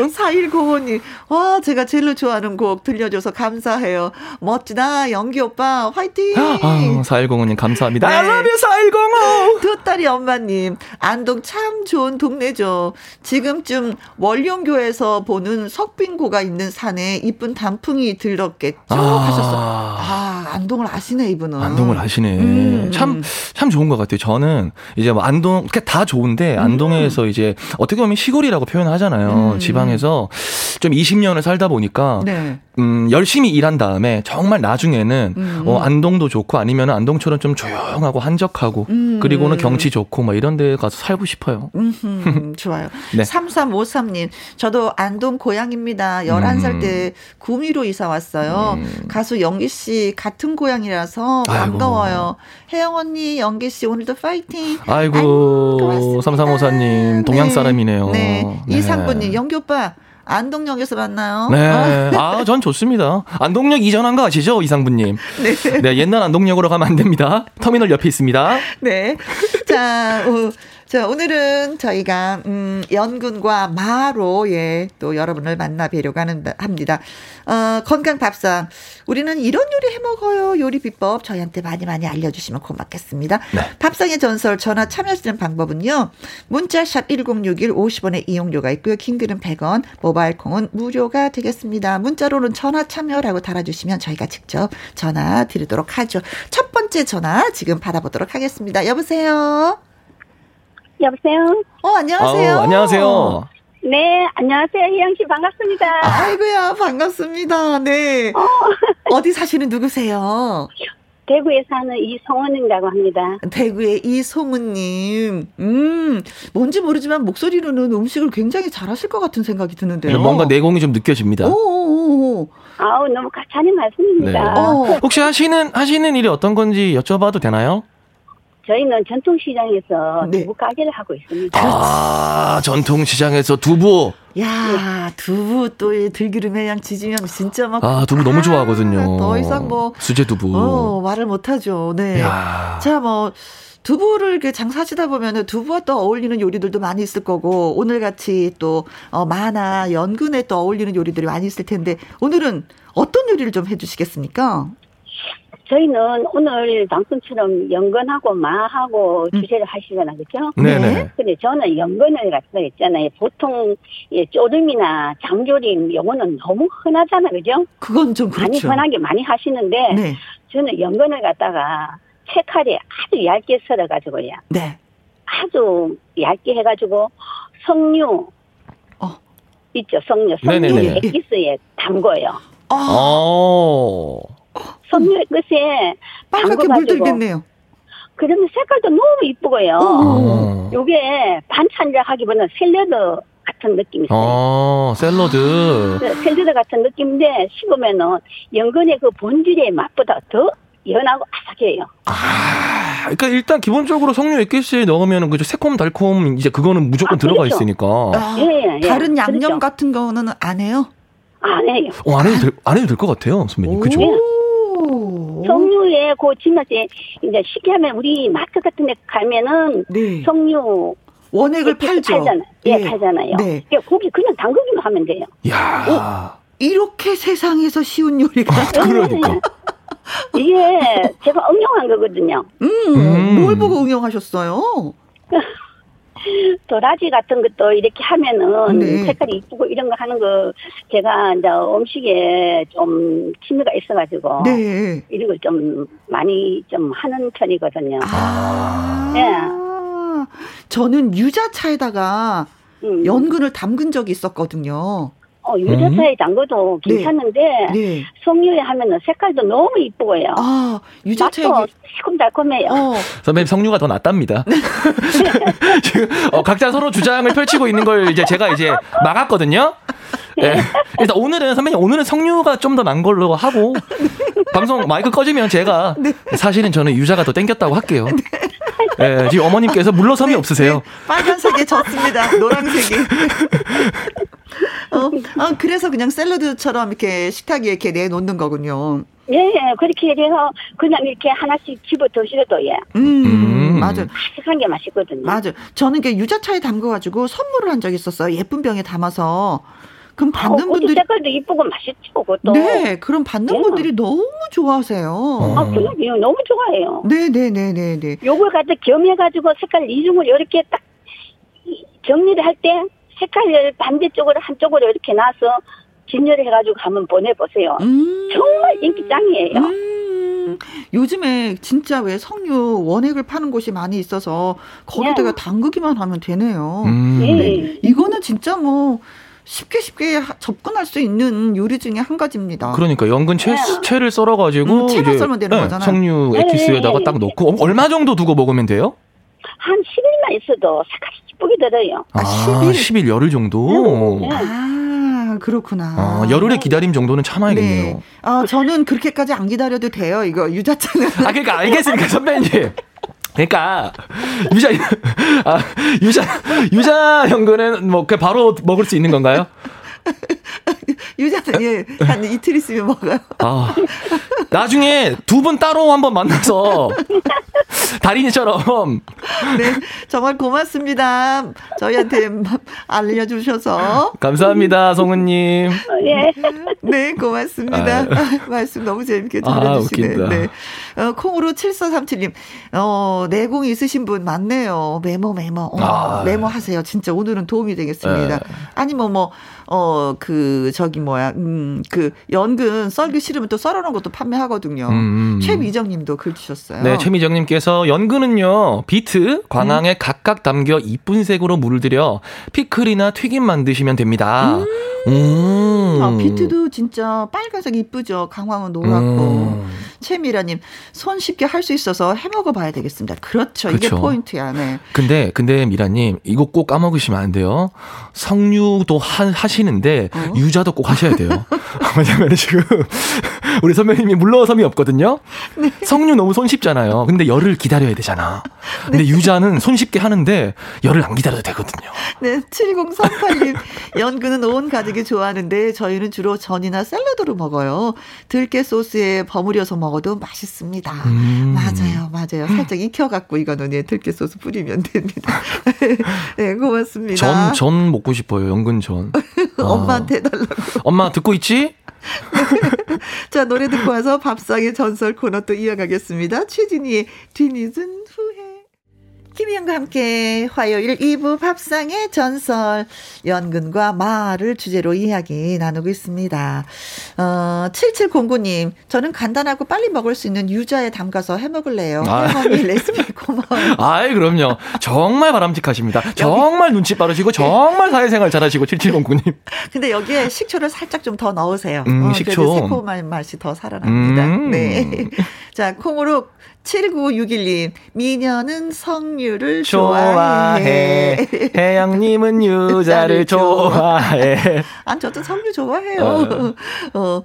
4195님. 와, 제가 제일 좋아하는 곡 들려줘서 감사해요. 멋지다. 영기 오빠, 화이팅! 아, 4105님 감사합니다. 네. I love you, 4105! 두 딸이 엄마님. 안동 참 좋은 동네죠. 지금쯤 원룡교에서 보는 석빙고가 있는 산에 이쁜 단풍이 들렀겠죠. 아. 하셨어. 아, 안동을 아시네, 이분은. 안동을 아시네. 음. 참, 참 좋은 것 같아요. 저는 이제 뭐 안동, 그러니까 다 좋은데 음. 안동에서 음. 이제 어떻게 보면 시골이라고 표현하잖아요. 음. 지방에서 좀 20년을 살다 보니까 네. 음, 열심히 일한 다음에 정말 나중에는 음. 어, 안동도 좋고 아니면 안동처럼 좀 조용하고 한적하고 음. 그리고는 경치 좋고 막 이런 데 가서 살고 싶어요. 음, 좋아요. 네. 3353님, 저도 안동 고향입니다. 11살 음. 때 구미로 이사 왔어요. 음. 가수 영기 씨 같은 고향이라서 반가워요. 혜영 언니, 영기 씨 오늘도 파이팅. 아이고, 아이고 3354님, 동양 네. 사람이네요. 네. 네. 이상구님, 영기 오빠. 안동역에서 만나요. 네. 아, 전 좋습니다. 안동역 이전한 거 아시죠? 이상부님. 네. 네. 옛날 안동역으로 가면 안 됩니다. 터미널 옆에 있습니다. 네. 자, 어, 자, 오늘은 저희가, 음, 연근과 마로, 예, 또 여러분을 만나 뵈려고 하는, 합니다. 어, 건강 밥상. 우리는 이런 요리 해 먹어요. 요리 비법 저희한테 많이 많이 알려주시면 고맙겠습니다. 네. 밥상의 전설 전화 참여하시는 방법은요. 문자샵 1061 50원의 이용료가 있고요. 킹글은 100원, 모바일 콩은 무료가 되겠습니다. 문자로는 전화 참여라고 달아주시면 저희가 직접 전화 드리도록 하죠. 첫 번째 전화 지금 받아보도록 하겠습니다. 여보세요? 여보세요? 어, 안녕하세요. 아우, 안녕하세요. 네, 안녕하세요. 희영 씨 반갑습니다. 아이고야, 반갑습니다. 네. 어. 디 사시는 누구세요? 대구에 사는 이송은이라고 합니다. 대구의 이송은님. 음, 뭔지 모르지만 목소리로는 음식을 굉장히 잘하실 것 같은 생각이 드는데요. 뭔가 내공이 좀 느껴집니다. 오오오. 아우, 너무 가찬이 말씀입니다. 네. 어. 혹시 하시는, 하시는 일이 어떤 건지 여쭤봐도 되나요? 저희는 전통시장에서 네. 두부 가게를 하고 있습니다. 아, 전통시장에서 두부. 야, 두부 또 들기름에 양 지지면 진짜 막. 아, 두부 너무 좋아하거든요. 아, 더 이상 뭐. 수제 두부. 어, 말을 못하죠. 네. 야. 자, 뭐. 두부를 이렇게 장사하시다 보면은 두부와 또 어울리는 요리들도 많이 있을 거고 오늘 같이 또 어, 만화 연근에 또 어울리는 요리들이 많이 있을 텐데 오늘은 어떤 요리를 좀 해주시겠습니까? 저희는 오늘 방송처럼 연근하고 마하고 음. 주제를 하시잖아요, 그죠? 네네. 근데 저는 연근을 갖다 했잖아요. 보통 예, 쪼름이나 장조림 요거는 너무 흔하잖아요, 그죠? 그건 좀 그렇죠. 많이 흔하게 많이 하시는데 네. 저는 연근을 갖다가 채칼에 아주 얇게 썰어가지고요. 네. 아주 얇게 해가지고 석류 어. 있죠, 석류. 석류 액기스에 담궈요. 아. 어. 섬유 끝에 빨갛게 물들겠네요. 그러면 색깔도 너무 이쁘고요. 어. 요게 반찬이라 하기보다는 샐러드 같은 느낌이 있어요. 어, 샐러드. 네, 샐러드 같은 느낌인데 식으면은 연근의 그 본질의 맛보다 더 연하고 아삭해요. 아, 그러니까 일단 기본적으로 석류 액기스에 넣으면 그죠 새콤 달콤 이제 그거는 무조건 아, 들어가 그렇죠. 있으니까. 아, 예, 예, 다른 양념 그렇죠. 같은 거는 안 해요? 안 해요. 어, 안 해도 될, 안 해도 될 것 같아요, 선배님. 그죠? 석류에 그 지맛에 이제 쉽게 하면 우리 마트 같은 데 가면은 네. 석류 원액을 팔죠. 팔잖아요. 예, 네, 팔잖아요. 네. 예, 고기 그냥 담그기만 하면 돼요. 야. 어, 이렇게 세상에서 쉬운 요리가 그러니까. 이게 제가 응용한 거거든요. 음, 음. 뭘 보고 응용하셨어요? 도라지 같은 것도 이렇게 하면은 네. 색깔이 이쁘고 이런 거 하는 거 제가 이제 음식에 좀 취미가 있어가지고 네. 이런 걸 좀 많이 좀 하는 편이거든요. 아. 네. 저는 유자차에다가 음. 연근을 담근 적이 있었거든요. 어, 유자차에 음. 담궈도 네. 괜찮은데 네. 석류에 하면은 색깔도 너무 이쁘고요. 아, 유자차에 시큼달콤해요. 어. 선배님 석류가 더 낫답니다. 지금 어, 각자 서로 주장을 펼치고 있는 걸 이제 제가 이제 막았거든요. 네. 일단 오늘은 선배님 오늘은 석류가 좀 더 난 걸로 하고 방송 마이크 꺼지면 제가 네. 사실은 저는 유자가 더 땡겼다고 할게요. 네, 지금 어머님께서 물러섬이 네, 없으세요. 네, 빨간색에 졌습니다. 노란색이. 어, 아, 그래서 그냥 샐러드처럼 이렇게 식탁 위에 이렇게 내놓는 거군요. 예, 예, 그렇게 해서 그냥 이렇게 하나씩 집어 드셔도 예. 음, 음. 맞아. 맛있한 게 맛있거든요. 맞아. 저는 이게 유자차에 담궈가지고 선물을 한 적이 있었어요. 예쁜 병에 담아서. 그럼 받는 어, 분들이 색깔도 이쁘고 맛있죠, 그것도. 네, 그럼 받는 네. 분들이 너무 좋아하세요. 아, 그럼요, 너무 좋아해요. 네, 네, 네, 네, 네. 요걸 갖다 겸해가지고 색깔 이중을 이렇게 딱 정리를 할 때 색깔을 반대쪽으로 한쪽으로 이렇게 놔서 진열을 해가지고 한번 보내보세요. 음~ 정말 인기 짱이에요. 음~ 요즘에 진짜 왜 석류 원액을 파는 곳이 많이 있어서 거기다가 네. 담그기만 하면 되네요. 음~ 네. 이거는 진짜 뭐 쉽게 쉽게 접근할 수 있는 요리 중에 한 가지입니다. 그러니까 연근 채, 네. 채를 썰어가지고 음, 채만 썰면 되는 네, 거잖아요. 석류 에키스에다가 네. 딱 넣고 얼마 정도 두고 먹으면 돼요? 한 10일만 있어도 색깔이 이쁘게 들어요. 아, 10일? 10일 열흘 정도? 네. 아, 그렇구나. 아, 열흘의 기다림 정도는 참아야겠네요. 네. 아, 저는 그렇게까지 안 기다려도 돼요. 이거 유자차는. 아, 그러니까 알겠습니까, 선배님. 그러니까 유자 아, 유자 유자 연근은 뭐 그 바로 먹을 수 있는 건가요? 유자는 예, 한 이틀 있으면 먹어요. 아, 나중에 두 분 따로 한번 만나서 달인이처럼. 네, 정말 고맙습니다. 저희한테 알려주셔서. 감사합니다, 송은님. 네. 네, 고맙습니다. 아, 말씀 너무 재밌게 잘해주시네. 아, 네. 어, 콩으로 7437님, 어, 내공이 있으신 분 많네요. 메모, 메모. 어, 아. 메모 하세요. 진짜 오늘은 도움이 되겠습니다. 네. 아니면 뭐, 어, 그, 저기 뭐야, 음, 그, 연근 썰기 싫으면 또 썰어놓은 것도 판매하거든요. 음, 음, 음. 최미정 님도 글 주셨어요. 네, 최미정 님께서 연근은요, 비트, 광항에 음. 각각 담겨 이쁜 색으로 물들여 피클이나 튀김 만드시면 됩니다. 음. 음. 아, 비트도 진짜 빨간색 이쁘죠. 강황은 노랗고. 음. 최미라님, 손 쉽게 할 수 있어서 해 먹어봐야 되겠습니다. 그렇죠. 그렇죠. 이게 포인트야. 네. 근데 근데 미라님 이거 꼭 까먹으시면 안 돼요. 석류도 하, 하시는데 어? 유자도 꼭 하셔야 돼요. 왜냐면 지금 우리 선배님이 물러섬이 없거든요. 네. 석류 너무 손 쉽잖아요. 근데 열을 기다려야 되잖아. 근데 네. 유자는 손 쉽게 하는데 열을 안 기다려도 되거든요. 네, 7038님 연근은 온 가족 되게 좋아하는데 저희는 주로 전이나 샐러드로 먹어요. 들깨 소스에 버무려서 먹어도 맛있습니다. 음. 맞아요, 맞아요. 살짝 익혀갖고 이거는 예, 들깨 소스 뿌리면 됩니다. 네, 고맙습니다. 전, 전 먹고 싶어요. 연근 전. 엄마한테 해달라고. 엄마 듣고 있지? 자, 노래 듣고 와서 밥상의 전설 코너 또 이어가겠습니다. 최진희의 뒤늦은. 김희영과 함께 화요일 2부 밥상의 전설 연근과 마를 주제로 이야기 나누고 있습니다. 어, 7709님, 저는 간단하고 빨리 먹을 수 있는 유자에 담가서 해 먹을래요. 아. 할머니 레시피 고마워요. 아이, 그럼요. 정말 바람직하십니다. 정말 눈치 빠르시고 정말 사회생활 잘하시고 7709님. 근데 여기에 식초를 살짝 좀 더 넣으세요. 음, 어, 식초. 새콤한 맛이 더 살아납니다. 음. 네. 자, 콩으로 7961님, 미녀는 성류를 좋아해. 좋아해. 혜영님은 유자를 좋아해. 아, 저도 성류 좋아해요. 어. 어.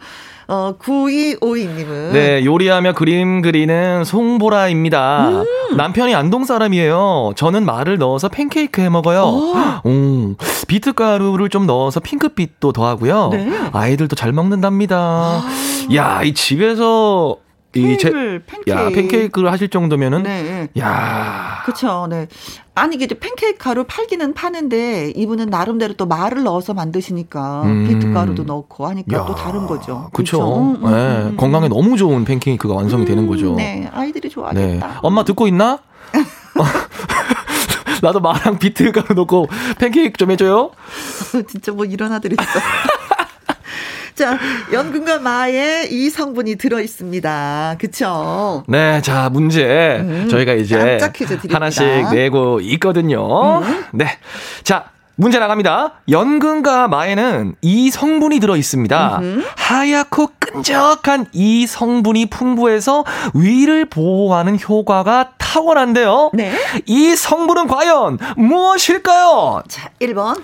어, 9252님은. 네, 요리하며 그림 그리는 송보라입니다. 음. 남편이 안동 사람이에요. 저는 말을 넣어서 팬케이크 해 먹어요. 오. 오. 비트가루를 좀 넣어서 핑크빛도 더하고요. 네. 아이들도 잘 먹는답니다. 아. 야, 이 집에서 케 이크를 팬케이크. 야, 팬케이크를 하실 정도면은 네. 야. 그렇죠. 네. 아니 이게 팬케이크 가루 팔기는 파는데 이분은 나름대로 또 말을 넣어서 만드시니까 음. 비트 가루도 넣고 하니까 야. 또 다른 거죠. 그렇죠. 음, 음, 네. 음, 음, 건강에 너무 좋은 팬케이크가 완성이 되는 거죠. 네. 아이들이 좋아하겠다. 네. 엄마 듣고 있나? 나도 마랑 비트 가루 넣고 팬케이크 좀 해줘요. 진짜 뭐 이런 아들이 있어. 자, 연근과 마에 이 성분이 들어 있습니다. 그쵸? 네, 자, 문제. 음, 저희가 이제 하나씩 내고 있거든요. 음. 네. 자, 문제 나갑니다. 연근과 마에는 이 성분이 들어 있습니다. 음흠. 하얗고 끈적한 이 성분이 풍부해서 위를 보호하는 효과가 탁월한데요. 네. 이 성분은 과연 무엇일까요? 자, 1번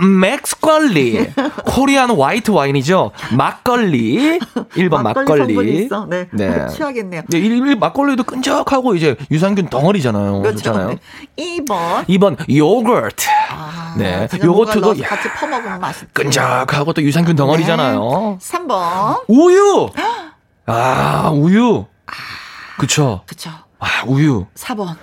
맥걸리. 코리안 화이트 와인이죠. 막걸리. 1번 막걸리. 막걸리 네. 네. 취하겠네요. 네, 1, 막걸리도 끈적하고 이제 유산균 덩어리잖아요. 그렇죠. 잖아요 네. 2번. 2번 요거트. 아, 네. 요거트도 같이 퍼먹으면 맛있죠. 끈적하고 또 유산균 덩어리잖아요. 네. 3번. 우유. 아, 우유. 그쵸. 그쵸. 아, 우유. 4번.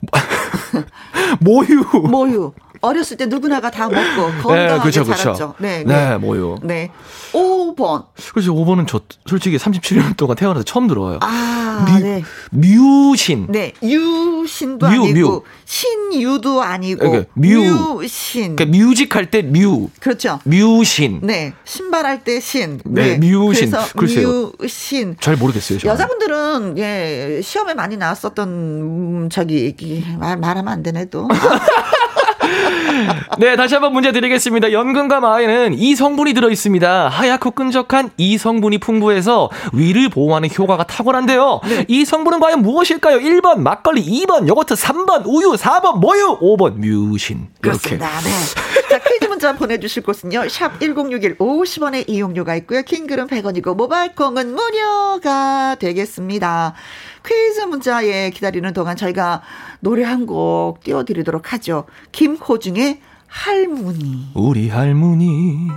모유. 모유. 어렸을 때 누구나가 다 먹고 네, 건강하게 네, 그쵸, 그쵸. 자랐죠. 네, 네, 네, 뭐요? 네. 5번. 그래서 5번은 저 솔직히 37년 동안 태어나서 처음 들어요. 아, 뮤, 네. 뮤신. 네, 유신도 뮤, 아니고 뮤. 신유도 아니고 그러니까 뮤. 신 그러니까 뮤직 할 때 뮤. 그렇죠. 뮤신. 네, 신발 할 때 신. 네, 네. 뮤신. 그래서 글쎄요. 뮤신. 잘 모르겠어요. 저는. 여자분들은 예 시험에 많이 나왔었던 음, 저기 말 말하면 안 되네 또. 네, 다시 한번 문제 드리겠습니다. 연근과 마에는 이 성분이 들어 있습니다. 하얗고 끈적한 이 성분이 풍부해서 위를 보호하는 효과가 탁월한데요. 네. 이 성분은 과연 무엇일까요? 1번 막걸리, 2번 요거트, 3번 우유, 4번 모유, 5번 뮤신. 이렇게. 그렇습니다. 네. 자, 퀴즈 문자 보내주실 곳은요. 샵 1061 50원의 이용료가 있고요. 킹글은 100원이고 모바일 콩은 무료가 되겠습니다. 퀴즈 문자에 기다리는 동안 저희가 노래 한 곡 띄워드리도록 하죠. 김호중의 할머니. 우리 할머니.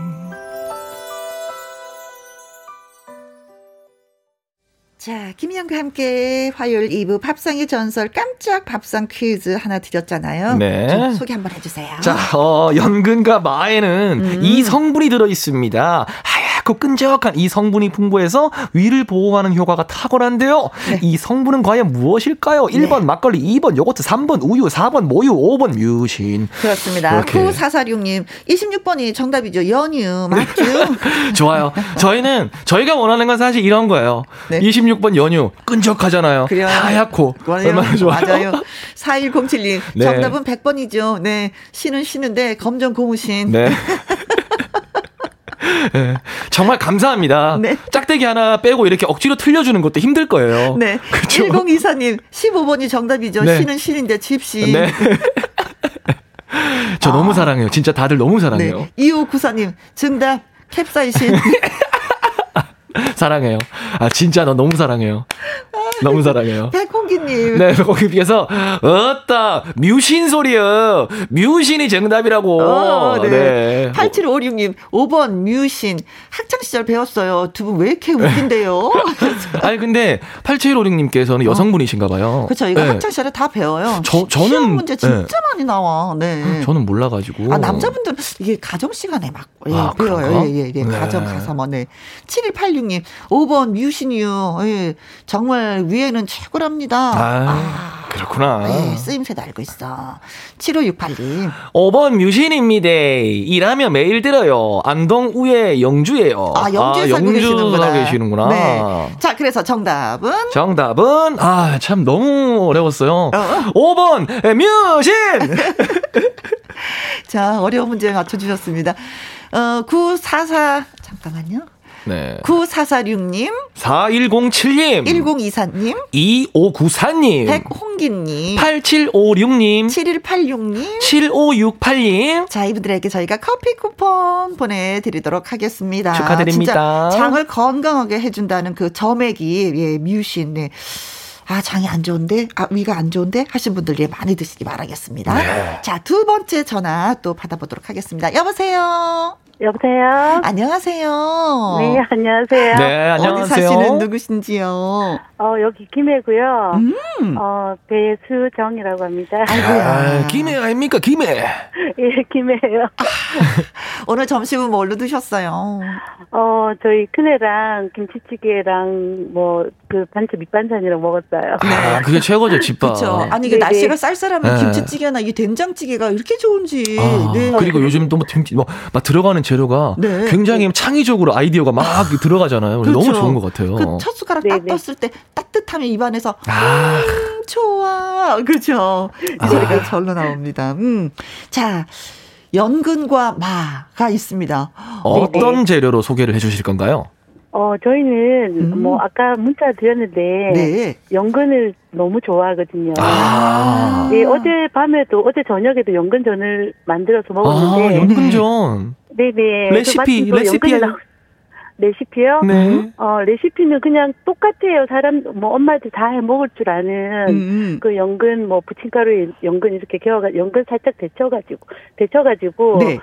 자, 김희영과 함께 화요일 2부 밥상의 전설 깜짝 밥상 퀴즈 하나 드렸잖아요. 네. 소개 한번 해주세요. 자, 어, 연근과 마에는 음. 이 성분이 들어 있습니다. 하 얗고 끈적한 이 성분이 풍부해서 위를 보호하는 효과가 탁월한데요. 네. 이 성분은 과연 무엇일까요? 1번 네. 막걸리, 2번 요거트, 3번 우유, 4번 모유, 5번 뮤신. 그렇습니다. 9446님, 26번이 정답이죠. 연유, 맞죠? 좋아요. 저희는, 저희가 원하는 건 사실 이런 거예요. 네. 26번 연유, 끈적하잖아요. 그래요. 하얗고. 맞아요. 얼마나 좋아요. 맞아요. 4107님, 네. 정답은 100번이죠. 네. 신은 신은데, 검정 고무신. 네. 네. 정말 감사합니다. 네. 짝대기 하나 빼고 이렇게 억지로 틀려주는 것도 힘들 거예요. 네. 그렇죠? 1024님, 15번이 정답이죠. 네. 신은 신인데 집신. 네. 저 아. 너무 사랑해요. 진짜 다들 너무 사랑해요. 네. 2594님, 정답, 캡사이신. 사랑해요. 아, 진짜 너 너무 사랑해요. 너무 사랑해요. 백홍기님. 네, 백홍기께서, 어따, 뮤신 소리요. 뮤신이 정답이라고. 어, 네. 네. 8756님, 5번 뮤신. 학창 시절 배웠어요. 두 분 왜 이렇게 웃긴데요? 아니, 근데 8756님께서는 여성분이신가 봐요. 그렇죠. 이거 네. 학창 시절에 다 배워요. 저, 저는. 문제 진짜 네. 많이 나와. 네. 저는 몰라 가지고. 아, 남자분들은 이게 가정 시간에 막, 예, 아, 배워요. 예, 예, 예. 네. 가정 가서 뭐, 네. 7186님, 5번 뮤신이요. 예. 정말 위에는 최고랍니다. 아, 아 그렇구나. 네, 쓰임새도 알고 있어. 7568님. 5번 뮤신입니다. 일하면 매일 들어요. 안동 우에 영주예요. 아, 영주에 아, 살고 영주 계시는구나. 계시는구나. 네. 자, 그래서 정답은? 정답은, 아, 참 너무 어려웠어요. 어? 5번 뮤신! 자, 어려운 문제 맞춰주셨습니다. 어, 944, 잠깐만요. 네. 9446님. 4107님. 1024님. 2594님. 백홍기님. 8756님. 7186님. 7568님. 자, 이분들에게 저희가 커피 쿠폰 보내드리도록 하겠습니다. 축하드립니다. 장을 건강하게 해준다는 그 점액이, 예, 뮤신, 네. 아, 장이 안 좋은데, 아, 위가 안 좋은데 하신 분들 예, 많이 드시기 바라겠습니다. 네. 자, 두 번째 전화 또 받아보도록 하겠습니다. 여보세요? 여보세요? 안녕하세요. 네, 안녕하세요. 네, 안녕하세요. 어디 사시는 누구신지요? 어, 여기 김해고요. 음. 어, 배수정이라고 합니다. 아, 김해 아닙니까? 김해. 예, 김해요. 오늘 점심은 뭘로 드셨어요? 어, 저희 큰애랑 김치찌개랑 뭐 그 반찬 밑반찬이랑 먹었어요. 아, 그게 최고죠, 집밥. 그렇죠. 아니 이게 날씨가 쌀쌀하면 네. 김치찌개나 이 된장찌개가 이렇게 좋은지. 아, 네. 그리고 요즘 또뭐 뭐 막 들어가는 재료가 네. 굉장히 창의적으로 아이디어가 막 들어가잖아요. 그렇죠. 너무 좋은 것 같아요. 그 첫 숟가락 딱 떴을 때 따뜻하면 입안에서 아, 음, 좋아. 그렇죠. 이소리가 아. 절로 나옵니다. 음. 자. 연근과 마가 있습니다. 어떤 네네. 재료로 소개를 해 주실 건가요? 어, 저희는 음. 뭐 아까 문자 드렸는데 네. 연근을 너무 좋아하거든요. 아. 네, 어제 밤에도 어제 저녁에도 연근전을 만들어서 먹었는데 아, 연근전. 네 네. 레시피 레시피 레시피요? 네. 어, 레시피는 그냥 똑같아요. 사람, 뭐, 엄마들 다 해 먹을 줄 아는, 음. 그 연근, 뭐, 부침가루에 연근 이렇게 개어가, 연근 살짝 데쳐 가지고, 데쳐 가지고, 네.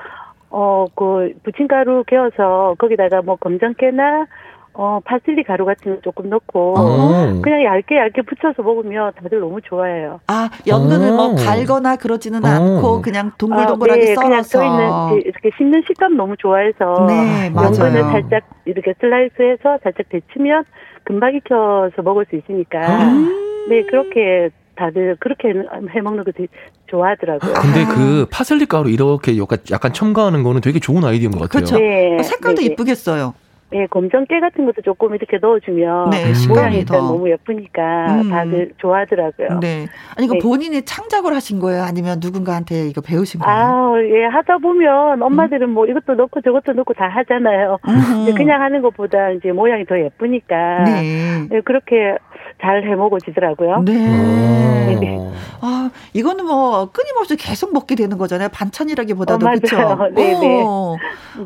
어, 그, 부침가루 개어서 거기다가 뭐, 검정깨나, 어, 파슬리 가루 같은 거 조금 넣고, 어. 그냥 얇게 얇게 붙여서 먹으면 다들 너무 좋아해요. 아, 연근을 뭐 갈거나 그러지는 어. 않고, 그냥 동글동글하게 아, 네, 썰어서. 그냥 저희는 이렇게 씹는 식감 너무 좋아해서, 네, 연근을 살짝 이렇게 슬라이스해서 살짝 데치면 금방 익혀서 먹을 수 있으니까, 음. 네, 그렇게 다들 그렇게 해 먹는 거 되게 좋아하더라고요. 아, 근데 그 파슬리 가루 이렇게 약간, 약간 첨가하는 거는 되게 좋은 아이디어인 것 같아요. 그렇죠. 네. 색깔도 네, 네. 이쁘겠어요. 예, 검정깨 같은 것도 조금 이렇게 넣어주면 네, 모양이 더 너무 예쁘니까 음. 다들 좋아하더라고요. 네. 아니 이거 네. 본인이 창작을 하신 거예요? 아니면 누군가한테 이거 배우신 거예요? 아, 예, 하다 보면 엄마들은 음. 뭐 이것도 넣고 저것도 넣고 다 하잖아요. 음. 그냥 하는 것보다 이제 모양이 더 예쁘니까 네. 네 그렇게 잘 해먹어지더라고요. 네. 음. 네. 아, 이거는 뭐 끊임없이 계속 먹게 되는 거잖아요. 반찬이라기보다도 어, 그렇죠. 네, 네. 어,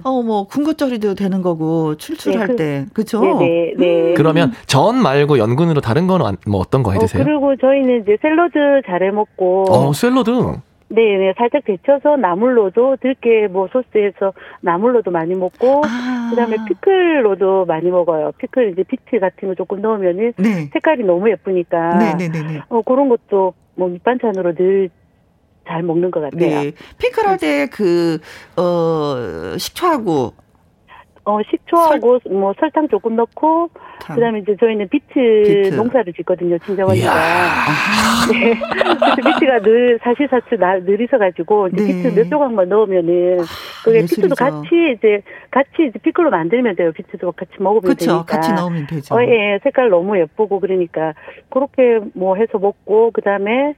어, 뭐 군것절이도 되는 거고 출출할 네, 그, 때 그렇죠. 네, 네. 음. 그러면 전 말고 연근으로 다른 거는 뭐 어떤 거 해 드세요? 어, 그리고 저희는 이제 샐러드 잘 해 먹고. 어, 샐러드. 네, 네, 살짝 데쳐서 나물로도 들깨 뭐 소스에서 나물로도 많이 먹고 아. 그다음에 피클로도 많이 먹어요. 피클 이제 비트 같은 거 조금 넣으면은 네. 색깔이 너무 예쁘니까. 네, 네, 네, 네. 어 그런 것도 뭐 밑반찬으로 늘잘 먹는 것 같아요. 네. 피클 할 때 그, 어, 식초하고 어, 식초하고 설... 뭐 설탕 조금 넣고 참. 그다음에 이제 저희는 비트, 비트. 농사를 짓거든요, 친정언니가. 네. 그래서 비트가 늘 사시사철 늘 있어 가지고 이제 네. 비트 몇 조각만 넣으면은 그게 아, 비트도 같이 이제 같이 이제 피클로 만들면 돼요. 비트도 같이 먹으면 그쵸, 되니까. 같이 넣으면 되죠. 어, 예, 색깔 너무 예쁘고 그러니까 그렇게 뭐 해서 먹고 그다음에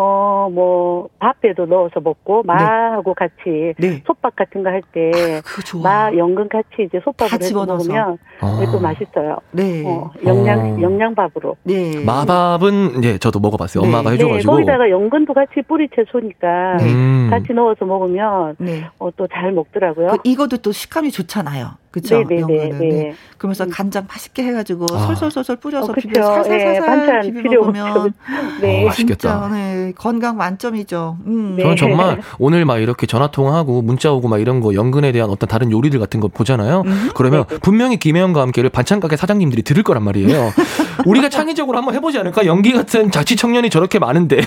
어, 뭐, 밥에도 넣어서 먹고, 네. 마하고 네. 같이, 네. 솥밥 같은 거 할 때, 아, 마, 연근 같이 이제 솥밥을 해서 먹으면, 아. 또 맛있어요. 네. 어, 영양, 어. 영양밥으로. 네. 마밥은, 예, 저도 먹어봤어요. 네. 엄마가 해줘가지고. 네, 거기다가 연근도 같이 뿌리 채 소니까, 음. 같이 넣어서 먹으면, 네. 어, 또 잘 먹더라고요. 그, 이것도 또 식감이 좋잖아요. 그쵸? 네네네. 네. 네. 그러면서 음. 간장 맛있게 해가지고 아. 솔솔솔솔 뿌려서 어, 비벼 살살살살 네, 비벼 먹으면 네. 어, 맛있겠다. 네, 건강 만점이죠. 음. 저는 정말 오늘 막 이렇게 전화 통화하고 문자 오고 막 이런 거 연근에 대한 어떤 다른 요리들 같은 거 보잖아요. 음. 그러면 네네. 분명히 김혜영과 함께를 반찬 가게 사장님들이 들을 거란 말이에요. 우리가 창의적으로 한번 해보지 않을까? 연기 같은 자취 청년이 저렇게 많은데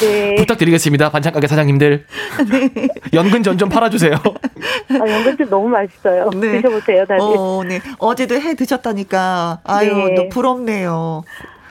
네. 부탁드리겠습니다. 반찬 가게 사장님들 네. 연근 전 좀 팔아주세요. 아, 연근 전 너무 맛있어요. 네. 드셔보세요, 다들. 어, 네. 어제도 해 드셨다니까. 아유, 네. 너 부럽네요.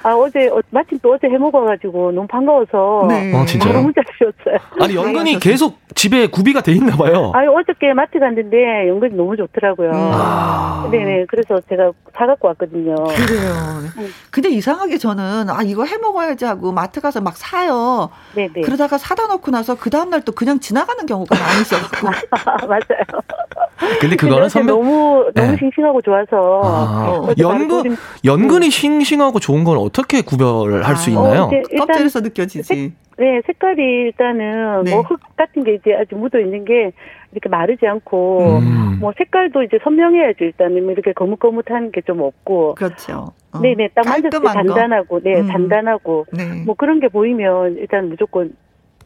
아, 어제, 어, 마침 또 어제 해 먹어가지고 너무 반가워서. 네. 아, 진짜요? 너무 잘 주셨어요. 아니, 연근이 계속 집에 구비가 돼 있나 봐요. 아니, 어저께 마트 갔는데 연근이 너무 좋더라고요. 아. 네네. 그래서 제가 사 갖고 왔거든요. 그래요. 네. 근데 이상하게 저는, 아, 이거 해 먹어야지 하고 마트 가서 막 사요. 네네. 그러다가 사다 놓고 나서 그 다음 날 또 그냥 지나가는 경우가 많이 있어갖고. 맞아요. 근데 그거는 선배 너무 너무 네. 싱싱하고 좋아서 아. 어, 연근 연근이 싱싱하고 좋은 건 어떻게 구별할 아. 수 있나요? 어, 껍질에서 느껴지지. 색, 네, 색깔이 일단은 네. 뭐흙 같은 게 이제 아주 묻어 있는 게 이렇게 마르지 않고 음. 뭐 색깔도 이제 선명해야죠. 일단은 뭐 이렇게 거뭇거뭇한 게 좀 없고. 그렇죠. 어. 네네 딱 만졌을 때 단단하고 네 음. 단단하고 네. 뭐 그런 게 보이면 일단 무조건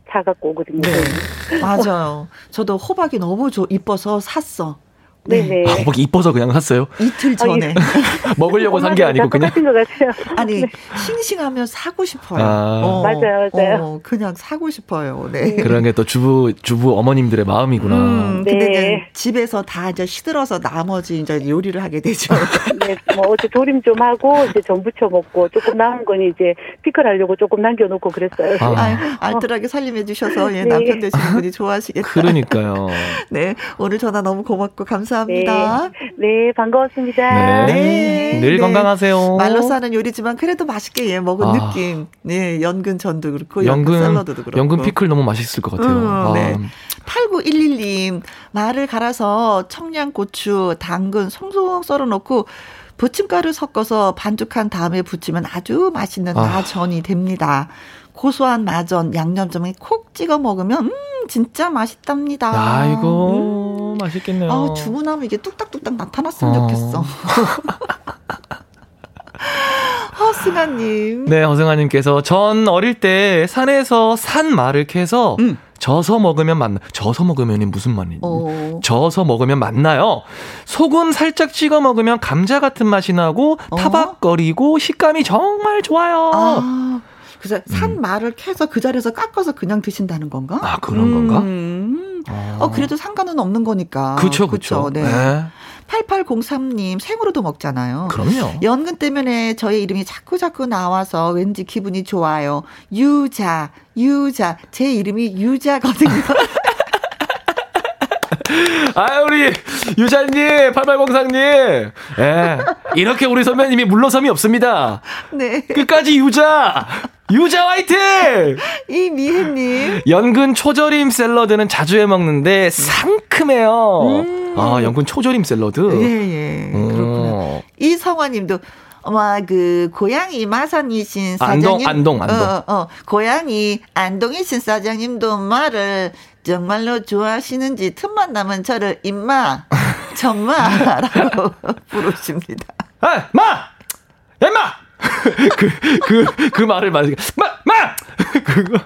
사 갖고 오거든요. 네. 맞아요. 저도 호박이 너무 조, 이뻐서 샀어. 네네. 아, 호박이 이뻐서 그냥 샀어요? 이틀 전에. 먹으려고 산 게 아니고 그냥. 것 같아요. 아니, 네. 싱싱하면 사고 싶어요. 아. 어, 맞아요, 맞아요. 어, 그냥 사고 싶어요. 네. 그런 게 또 주부, 주부 어머님들의 마음이구나. 음, 근데 네. 집에서 다 이제 시들어서 나머지 이제 요리를 하게 되죠. 네, 뭐 어제 조림 좀 하고 이제 전 부쳐 먹고 조금 남은 건 이제 피클 하려고 조금 남겨놓고 그랬어요. 아. 아 알뜰하게 살림해 주셔서 예, 네. 남편 되시는 분이 좋아하시겠다. 그러니까요. 네, 오늘 전화 너무 고맙고 감사합니다. 네, 네 반가웠습니다. 네. 네. 늘 네. 건강하세요. 말로 싸는 요리지만 그래도 맛있게 예, 먹은 아. 느낌. 네, 연근 전도 그렇고 연근 샐러드도 그렇고. 연근 피클 너무 맛있을 것 같아요. 음, 아. 네. 8911님, 말을 갈아서 청양 고추, 당근 송송 썰어 놓고 부침가루 섞어서 반죽한 다음에 부치면 아주 맛있는 아. 마전이 됩니다. 고소한 마전 양념점에 콕 찍어 먹으면 음 진짜 맛있답니다. 야 이거 음. 맛있겠네요. 아 주문하면 이게 뚝딱뚝딱 나타났으면 어. 좋겠어. 허승아님. 네, 허승아님께서 전 어릴 때 산에서 산 말을 캐서 음. 져서 먹으면 맞나? 져서 먹으면 무슨 말이지? 어. 져서 먹으면 맞나요? 소금 살짝 찍어 먹으면 감자 같은 맛이 나고 어. 타박거리고 식감이 정말 좋아요. 아. 그래서 산 음. 말을 캐서 그 자리에서 깎아서 그냥 드신다는 건가? 아 그런 건가? 음. 어. 어. 그래도 상관은 없는 거니까. 그렇죠, 그렇죠. 네. 네. 8803님 생으로도 먹잖아요. 그럼요. 연근 때문에 저의 이름이 자꾸 자꾸 나와서 왠지 기분이 좋아요. 유자, 유자. 제 이름이 유자거든요. 아, 우리 유자님, 8803님. 예. 이렇게 우리 선배님이 물러섬이 없습니다. 네. 끝까지 유자! 유자 화이팅! 이미혜님. 연근 초절임 샐러드는 자주 해 먹는데 상큼해요. 음. 아, 연근 초절임 샐러드? 예, 예. 음. 그렇구나. 이성화님도 어머 그 고양이 마산이신 사장님 안동 안동 안동 어, 어 고양이 안동이신 사장님도 말을 정말로 좋아하시는지 틈만 나면 저를 임마 정마라고 부르십니다. 아, 마! 임마! 그, 그, 그 말을 말하니까, 마! 마! 그거.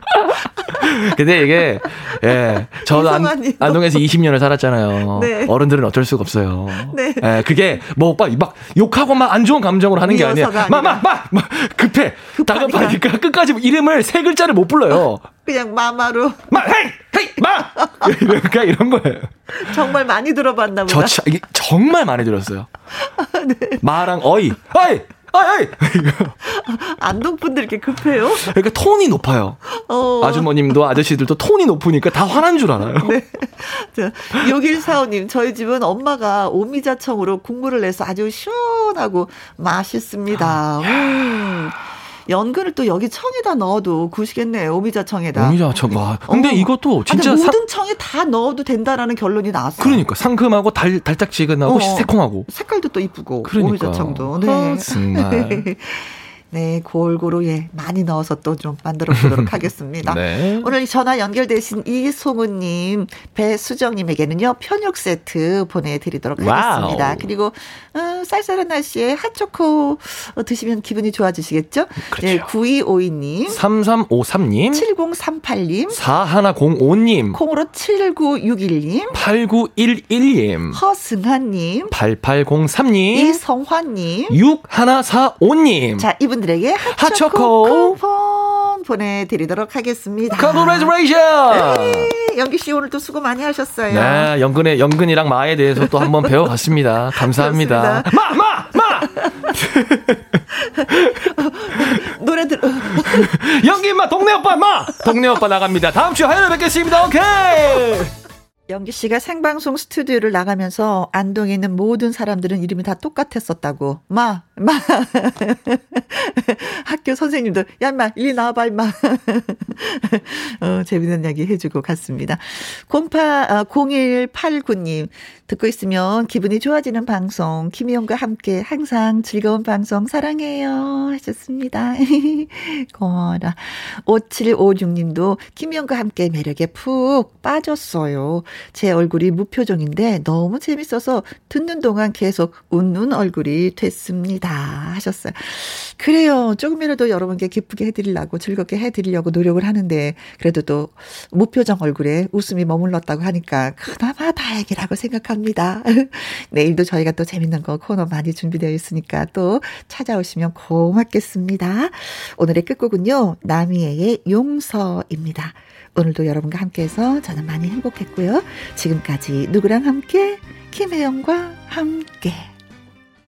근데 이게, 예. 저도 안, 안동에서 20년을 살았잖아요. 네. 어른들은 어쩔 수가 없어요. 네. 예, 그게 뭐, 막, 막 욕하고 막 안 좋은 감정으로 하는 게 아니라, 마, 마, 마! 마! 급해. 다급하니까 끝까지 이름을 세 글자를 못 불러요. 그냥 마마로. 마! 헤이! 헤이! 마! 그러니까 이런 거예요. 정말 많이 들어봤나 보다. 저, 정말 많이 들었어요. 네. 마랑 어이. 어이! 아이! 안동 분들 이렇게 급해요? 그러니까 톤이 높아요. 어. 아주머님도 아저씨들도 톤이 높으니까 다 화난 줄 알아요. 네. 자, 6145님, 저희 집은 엄마가 오미자청으로 국물을 내서 아주 시원하고 맛있습니다. 음. 연근을 또 여기 청에다 넣어도 구시겠네요. 오미자 청에다. 오미자 청. 와. 근데 어. 이것도 진짜 모든 사... 청에 다 넣어도 된다라는 결론이 나왔어요. 그러니까 상큼하고 달 달짝지근하고 어. 새콤하고 색깔도 또 이쁘고 그러니까. 오미자 청도. 네. 아, 정말. 네, 골고루 예 많이 넣어서 또 좀 만들어 보도록 하겠습니다. 네. 오늘 전화 연결되신 이송우님, 배수정님에게는요 편육 세트 보내드리도록 하겠습니다. wow. 그리고 어, 쌀쌀한 날씨에 핫초코 드시면 기분이 좋아지시겠죠? 그렇죠. 네, 9252님, 3353님, 7038님, 4105님, 콩으로 7961님, 8911님, 허승환님, 8803님, 이성환님, 6145님. 자, 이분 분들에게 핫초코, 쿠폰 보내드리도록 하겠습니다. Congratulations! 네, 연기 씨 오늘 또 수고 많이 하셨어요. 네, 연근의 연근이랑 마에 대해서 또 한번 배워봤습니다. 감사합니다. 마, 마, 마. 노래 들. 연기 마, 동네 오빠 마, 동네 오빠 나갑니다. 다음 주 화요일에 뵙겠습니다. 오케이. 영기 씨가 생방송 스튜디오를 나가면서 안동에 있는 모든 사람들은 이름이 다 똑같았었다고. 마, 마. 학교 선생님도, 야, 마, 일리 나와봐, 임마. 어, 재밌는 이야기 해주고 갔습니다. 08, 아, 0189님, 듣고 있으면 기분이 좋아지는 방송, 김희영과 함께 항상 즐거운 방송 사랑해요. 하셨습니다. 고마워라. 5756님도 김희영과 함께 매력에 푹 빠졌어요. 제 얼굴이 무표정인데 너무 재밌어서 듣는 동안 계속 웃는 얼굴이 됐습니다. 하셨어요. 그래요. 조금이라도 여러분께 기쁘게 해드리려고 즐겁게 해드리려고 노력을 하는데 그래도 또 무표정 얼굴에 웃음이 머물렀다고 하니까 그나마 다행이라고 생각합니다. 내일도 저희가 또 재밌는 거 코너 많이 준비되어 있으니까 또 찾아오시면 고맙겠습니다. 오늘의 끝곡은요. 나미에의 용서입니다. 오늘도 여러분과 함께해서 저는 많이 행복했고요. 지금까지 누구랑 함께 김혜영과 함께